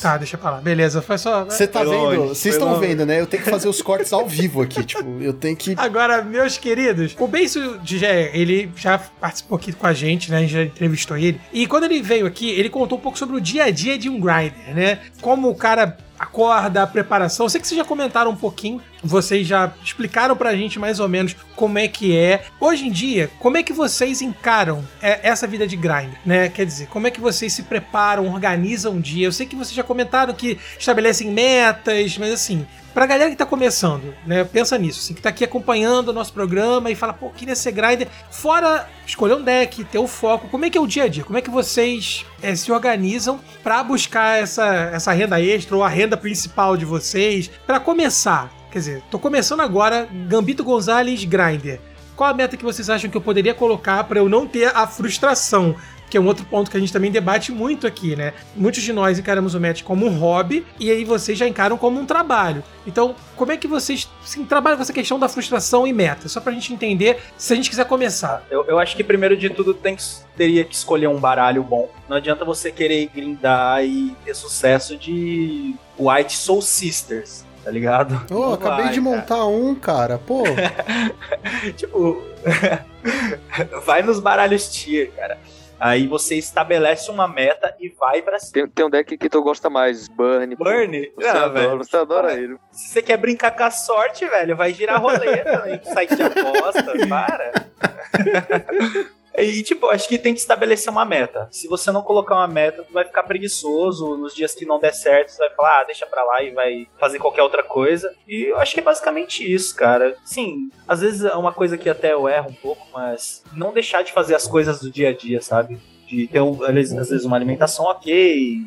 Tá, deixa pra lá. Beleza, foi só. Você tá Foi vendo? Vocês estão longe. vendo, né? Eu tenho que fazer os cortes ao vivo aqui. Tipo, eu tenho que. Agora, meus queridos, o Benço de Gé, ele já participou aqui com a gente, né? A gente já entrevistou ele. E quando ele veio aqui, ele contou um pouco sobre o dia a dia de um grinder, né? Como o cara acorda, a preparação. Eu sei que vocês já comentaram um pouquinho, vocês já explicaram pra gente mais ou menos como é que é. Hoje em dia, como é que vocês encaram é, essa vida de grind, né? Quer dizer, como é que vocês se preparam, organizam um dia? Eu sei que vocês já comentaram que estabelecem metas, mas assim, pra galera que tá começando, né? Pensa nisso, assim, que tá aqui acompanhando o nosso programa e fala, pô, queria ser grinder. Fora escolher um deck, ter o foco, como é que é o dia a dia? Como é que vocês é, se organizam pra buscar essa, essa renda extra ou a renda principal de vocês? Pra começar, quer dizer, tô começando agora, Gambito Gonzalez Grinder. Qual a meta que vocês acham que eu poderia colocar pra eu não ter a frustração? Que é um outro ponto que a gente também debate muito aqui, né? Muitos de nós encaramos o match como um hobby e aí vocês já encaram como um trabalho. Então, como é que vocês assim, trabalham com essa questão da frustração e meta? Só pra gente entender se a gente quiser começar. Eu, eu acho que primeiro de tudo tem que, teria que escolher um baralho bom. Não adianta você querer grindar e ter sucesso de White Soul Sisters, tá ligado? Ô, Não acabei vai, de montar um, cara. Pô, cara. Tipo, vai nos baralhos tier, cara. Aí você estabelece uma meta e vai pra cima. Tem, tem um deck que tu gosta mais, Burn. pô. Burn? Você Ah, adora, velho. você adora ele. Se você quer brincar com a sorte, velho, vai girar roleta em site de apostas, para. E, tipo, acho que tem que estabelecer uma meta. Se você não colocar uma meta, tu vai ficar preguiçoso. Nos dias que não der certo, você vai falar, ah, deixa pra lá e vai fazer qualquer outra coisa. E eu acho que é basicamente isso, cara. Sim, às vezes é uma coisa que até eu erro um pouco, mas não deixar de fazer as coisas do dia a dia, sabe? De ter, às vezes, uma alimentação ok,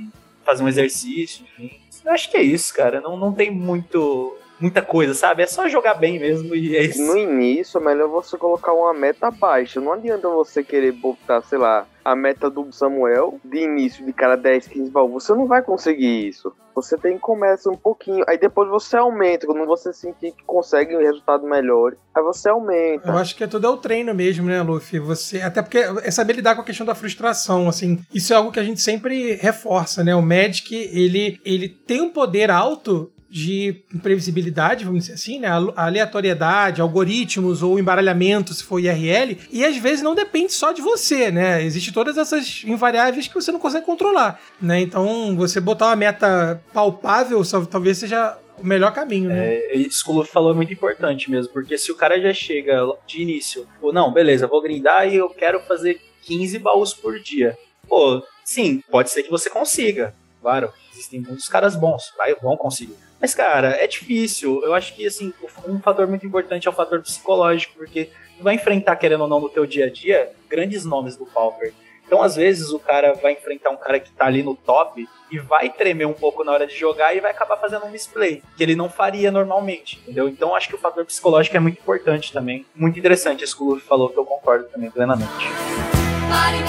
fazer um exercício, enfim. Eu acho que é isso, cara. Não, não tem muito muita coisa, sabe? É só jogar bem mesmo e é isso. No início, é melhor você colocar uma meta baixa. Não adianta você querer botar, sei lá, a meta do Samuel de início de cada 10, 15 baús. Você não vai conseguir isso. Você tem que começar um pouquinho, aí depois você aumenta. Quando você sentir que consegue um resultado melhor, aí você aumenta. Eu acho que é tudo é o treino mesmo, né, Luffy? Você, até porque é saber lidar com a questão da frustração, assim. Isso é algo que a gente sempre reforça, né? O Magic, ele, ele tem um poder alto de imprevisibilidade, vamos dizer assim, né? Aleatoriedade, algoritmos ou embaralhamento, se for IRL, e às vezes não depende só de você, né? Existem todas essas invariáveis que você não consegue controlar, né? Então, você botar uma meta palpável talvez seja o melhor caminho, né? É, isso que o Luffy falou é muito importante mesmo, porque se o cara já chega de início, pô, não, beleza, vou grindar e eu quero fazer 15 baús por dia. Pô, sim, pode ser que você consiga. Claro, existem muitos caras bons, vai, vão conseguir. Mas, cara, é difícil. Eu acho que, assim, um fator muito importante é o fator psicológico, porque tu vai enfrentar, querendo ou não, no teu dia a dia, grandes nomes do Pauper. Então, às vezes, o cara vai enfrentar um cara que tá ali no top e vai tremer um pouco na hora de jogar e vai acabar fazendo um misplay, que ele não faria normalmente, entendeu? Então, acho que o fator psicológico é muito importante também. Muito interessante isso que o Luffy falou, que eu concordo também plenamente. Body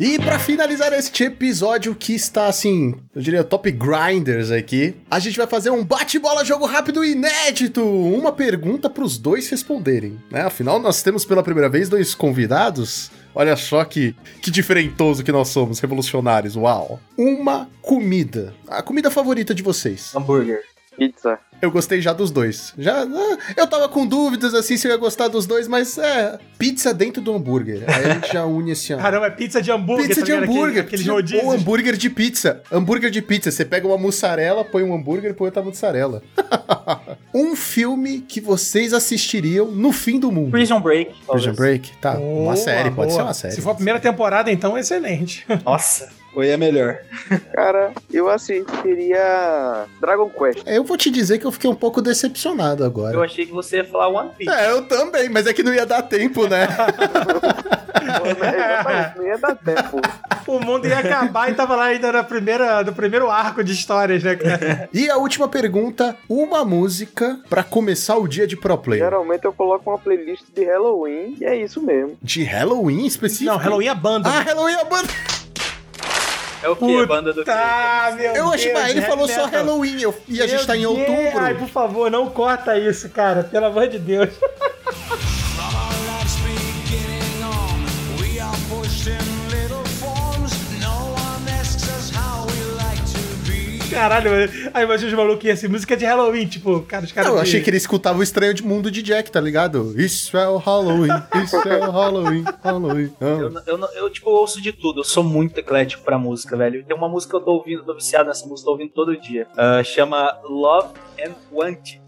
E pra finalizar este episódio que está assim, eu diria top grinders aqui, a gente vai fazer um bate-bola jogo rápido inédito, uma pergunta pros dois responderem, né? Afinal, nós temos pela primeira vez dois convidados. Olha só que, que diferentoso que nós somos, revolucionários, uau. Uma comida. A comida favorita de vocês. Hambúrguer. Pizza. Eu gostei já dos dois. Já, ah, eu tava com dúvidas assim se eu ia gostar dos dois, mas é pizza dentro do hambúrguer. Aí a gente já une ó. Caramba, é pizza de hambúrguer, Pizza tá de hambúrguer. Aquele, aqueles Ou rodízios. hambúrguer de pizza. Hambúrguer de pizza. Você pega uma mussarela, põe um hambúrguer e põe outra mussarela. um filme que vocês assistiriam no fim do mundo. Prison Break. talvez. Prison Break? Tá. uma Boa, série, pode boa. ser uma série. Se for a primeira temporada, então, excelente. Nossa, foi a melhor. Cara, eu assistiria Dragon Quest. Eu vou te dizer que eu fiquei um pouco decepcionado agora. Eu achei que você ia falar One Piece. É, eu também, mas é que não ia dar tempo, né? Exatamente, não ia dar tempo. o mundo ia acabar e tava lá ainda na primeira, no primeiro arco de histórias, né, cara? e a última pergunta: uma música pra começar o dia de pro player. Geralmente eu coloco uma playlist de Halloween e é isso mesmo. De Halloween específico? Não, Halloween é banda. Ah, Halloween é a banda. É o que? A banda do quê? Tá, meu Eu acho que Deus, ele falou só. Halloween eu- e a gente tá em outubro. Ai, por favor, não corta isso, cara. Pelo amor de Deus. Caralho, aí imagina os malucos assim, música de Halloween, tipo, cara, os caras. Eu de- achei que ele escutava o estranho de mundo de Jack, tá ligado? Isso é o Halloween, isso é o Halloween, Halloween. Eu, Ah. eu, eu, tipo, ouço de tudo. Eu sou muito eclético pra música, velho. Tem uma música que eu tô ouvindo, tô viciado nessa música, tô ouvindo todo dia. Ah, chama Love and Wanted.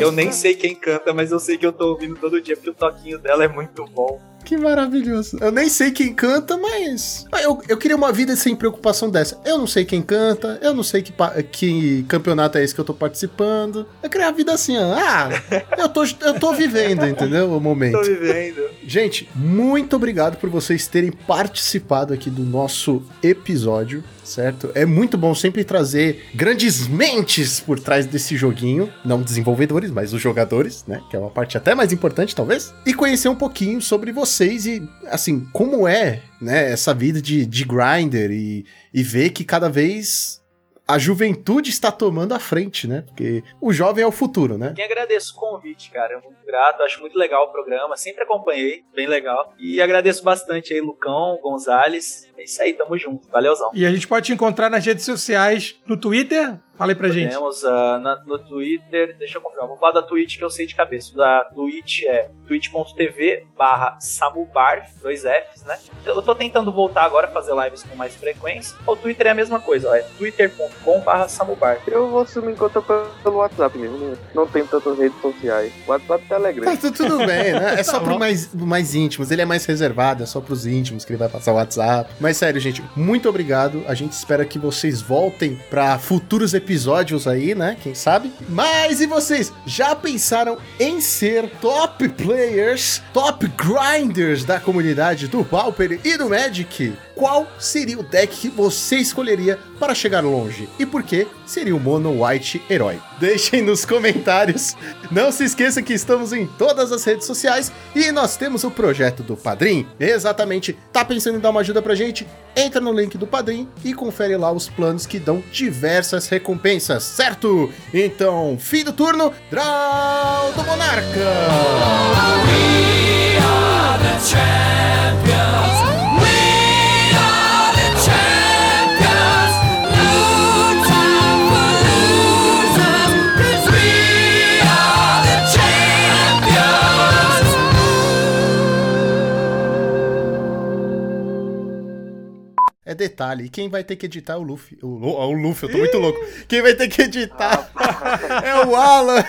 Eu nem sei quem canta, mas eu sei que eu tô ouvindo todo dia, porque o toquinho dela é muito bom. Que maravilhoso. Eu nem sei quem canta, mas. Eu, eu queria uma vida sem preocupação dessa. Eu não sei quem canta, eu não sei que, que campeonato é esse que eu tô participando. Eu queria uma vida assim, ó. Ah, eu tô, eu tô vivendo, entendeu? O momento. Tô vivendo. Gente, muito obrigado por vocês terem participado aqui do nosso episódio, certo? É muito bom sempre trazer grandes mentes por trás desse joguinho, não desenvolvedores, mas os jogadores, né? Que é uma parte até mais importante, talvez. E conhecer um pouquinho sobre vocês e, assim, como é, né, essa vida de, de grinder e, e ver que cada vez a juventude está tomando a frente, né? Porque o jovem é o futuro, né? Quem agradeço o convite, cara. Eu muito grato, acho muito legal o programa. Sempre acompanhei, bem legal. E agradeço bastante aí, Lucão, Gonzales. É isso aí, tamo junto. Valeuzão. E a gente pode te encontrar nas redes sociais, no Twitter, Fala aí pra gente. Temos ah, na- no Twitter, deixa eu confirmar, vou falar da Twitch que eu sei de cabeça. Da Twitch é twitch.tv barra samubar, dois Fs, né? Eu tô tentando voltar agora a fazer lives com mais frequência. O Twitter é a mesma coisa, ó, é twitter.com barra samubar. Eu vou assumir enquanto pelo, pelo WhatsApp mesmo. né? Não tenho tantas redes sociais. WhatsApp e Telegram. Tá tu- tudo bem, né? É só Tá pro bom. mais, mais íntimos. Ele é mais reservado, é só pros íntimos que ele vai passar o WhatsApp. Mas sério, gente, muito obrigado. A gente espera que vocês voltem pra futuros episódios aí, né? Quem sabe? Mas e vocês? Já pensaram em ser top players, top grinders da comunidade do Pauper e do Magic? Qual seria o deck que você escolheria para chegar longe? E por que seria o Mono White Herói? Deixem nos comentários. Não se esqueça que estamos em todas as redes sociais e nós temos o projeto do Padrim. Exatamente. Tá pensando em dar uma ajuda pra gente? Entra no link do Padrim e confere lá os planos que dão diversas recompensas, certo? Então, fim do turno, Draw do Monarca! É detalhe, quem vai ter que editar é o Luffy. O, o Luffy, eu tô muito louco. Quem vai ter que editar é o Alan.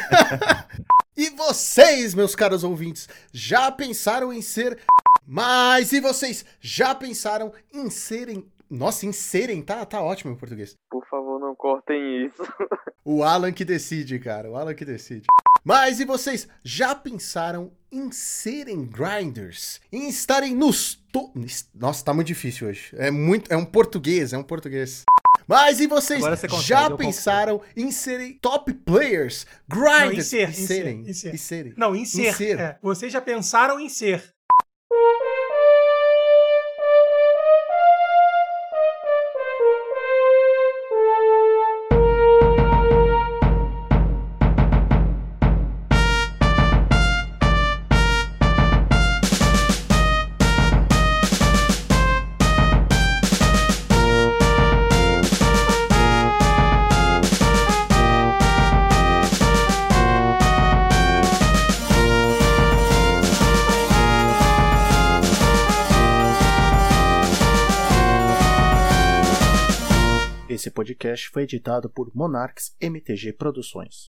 e vocês, meus caros ouvintes, já pensaram em ser. Mas e vocês já pensaram em serem. Nossa, em serem, tá, tá ótimo em português. Por favor, não cortem isso. O Alan que decide, cara. O Alan que decide. Mas e vocês já pensaram em serem grinders? Em estarem nos to... Nossa, tá muito difícil hoje. É muito, é um português, é um português. Mas e vocês você consegue, já pensaram em serem top players, Não, grinders? em ser, em ser, serem, em ser. e serem. Não, em ser. ser. é. Vocês já pensaram em ser. Podcast foi editado por Monarques MTG Produções.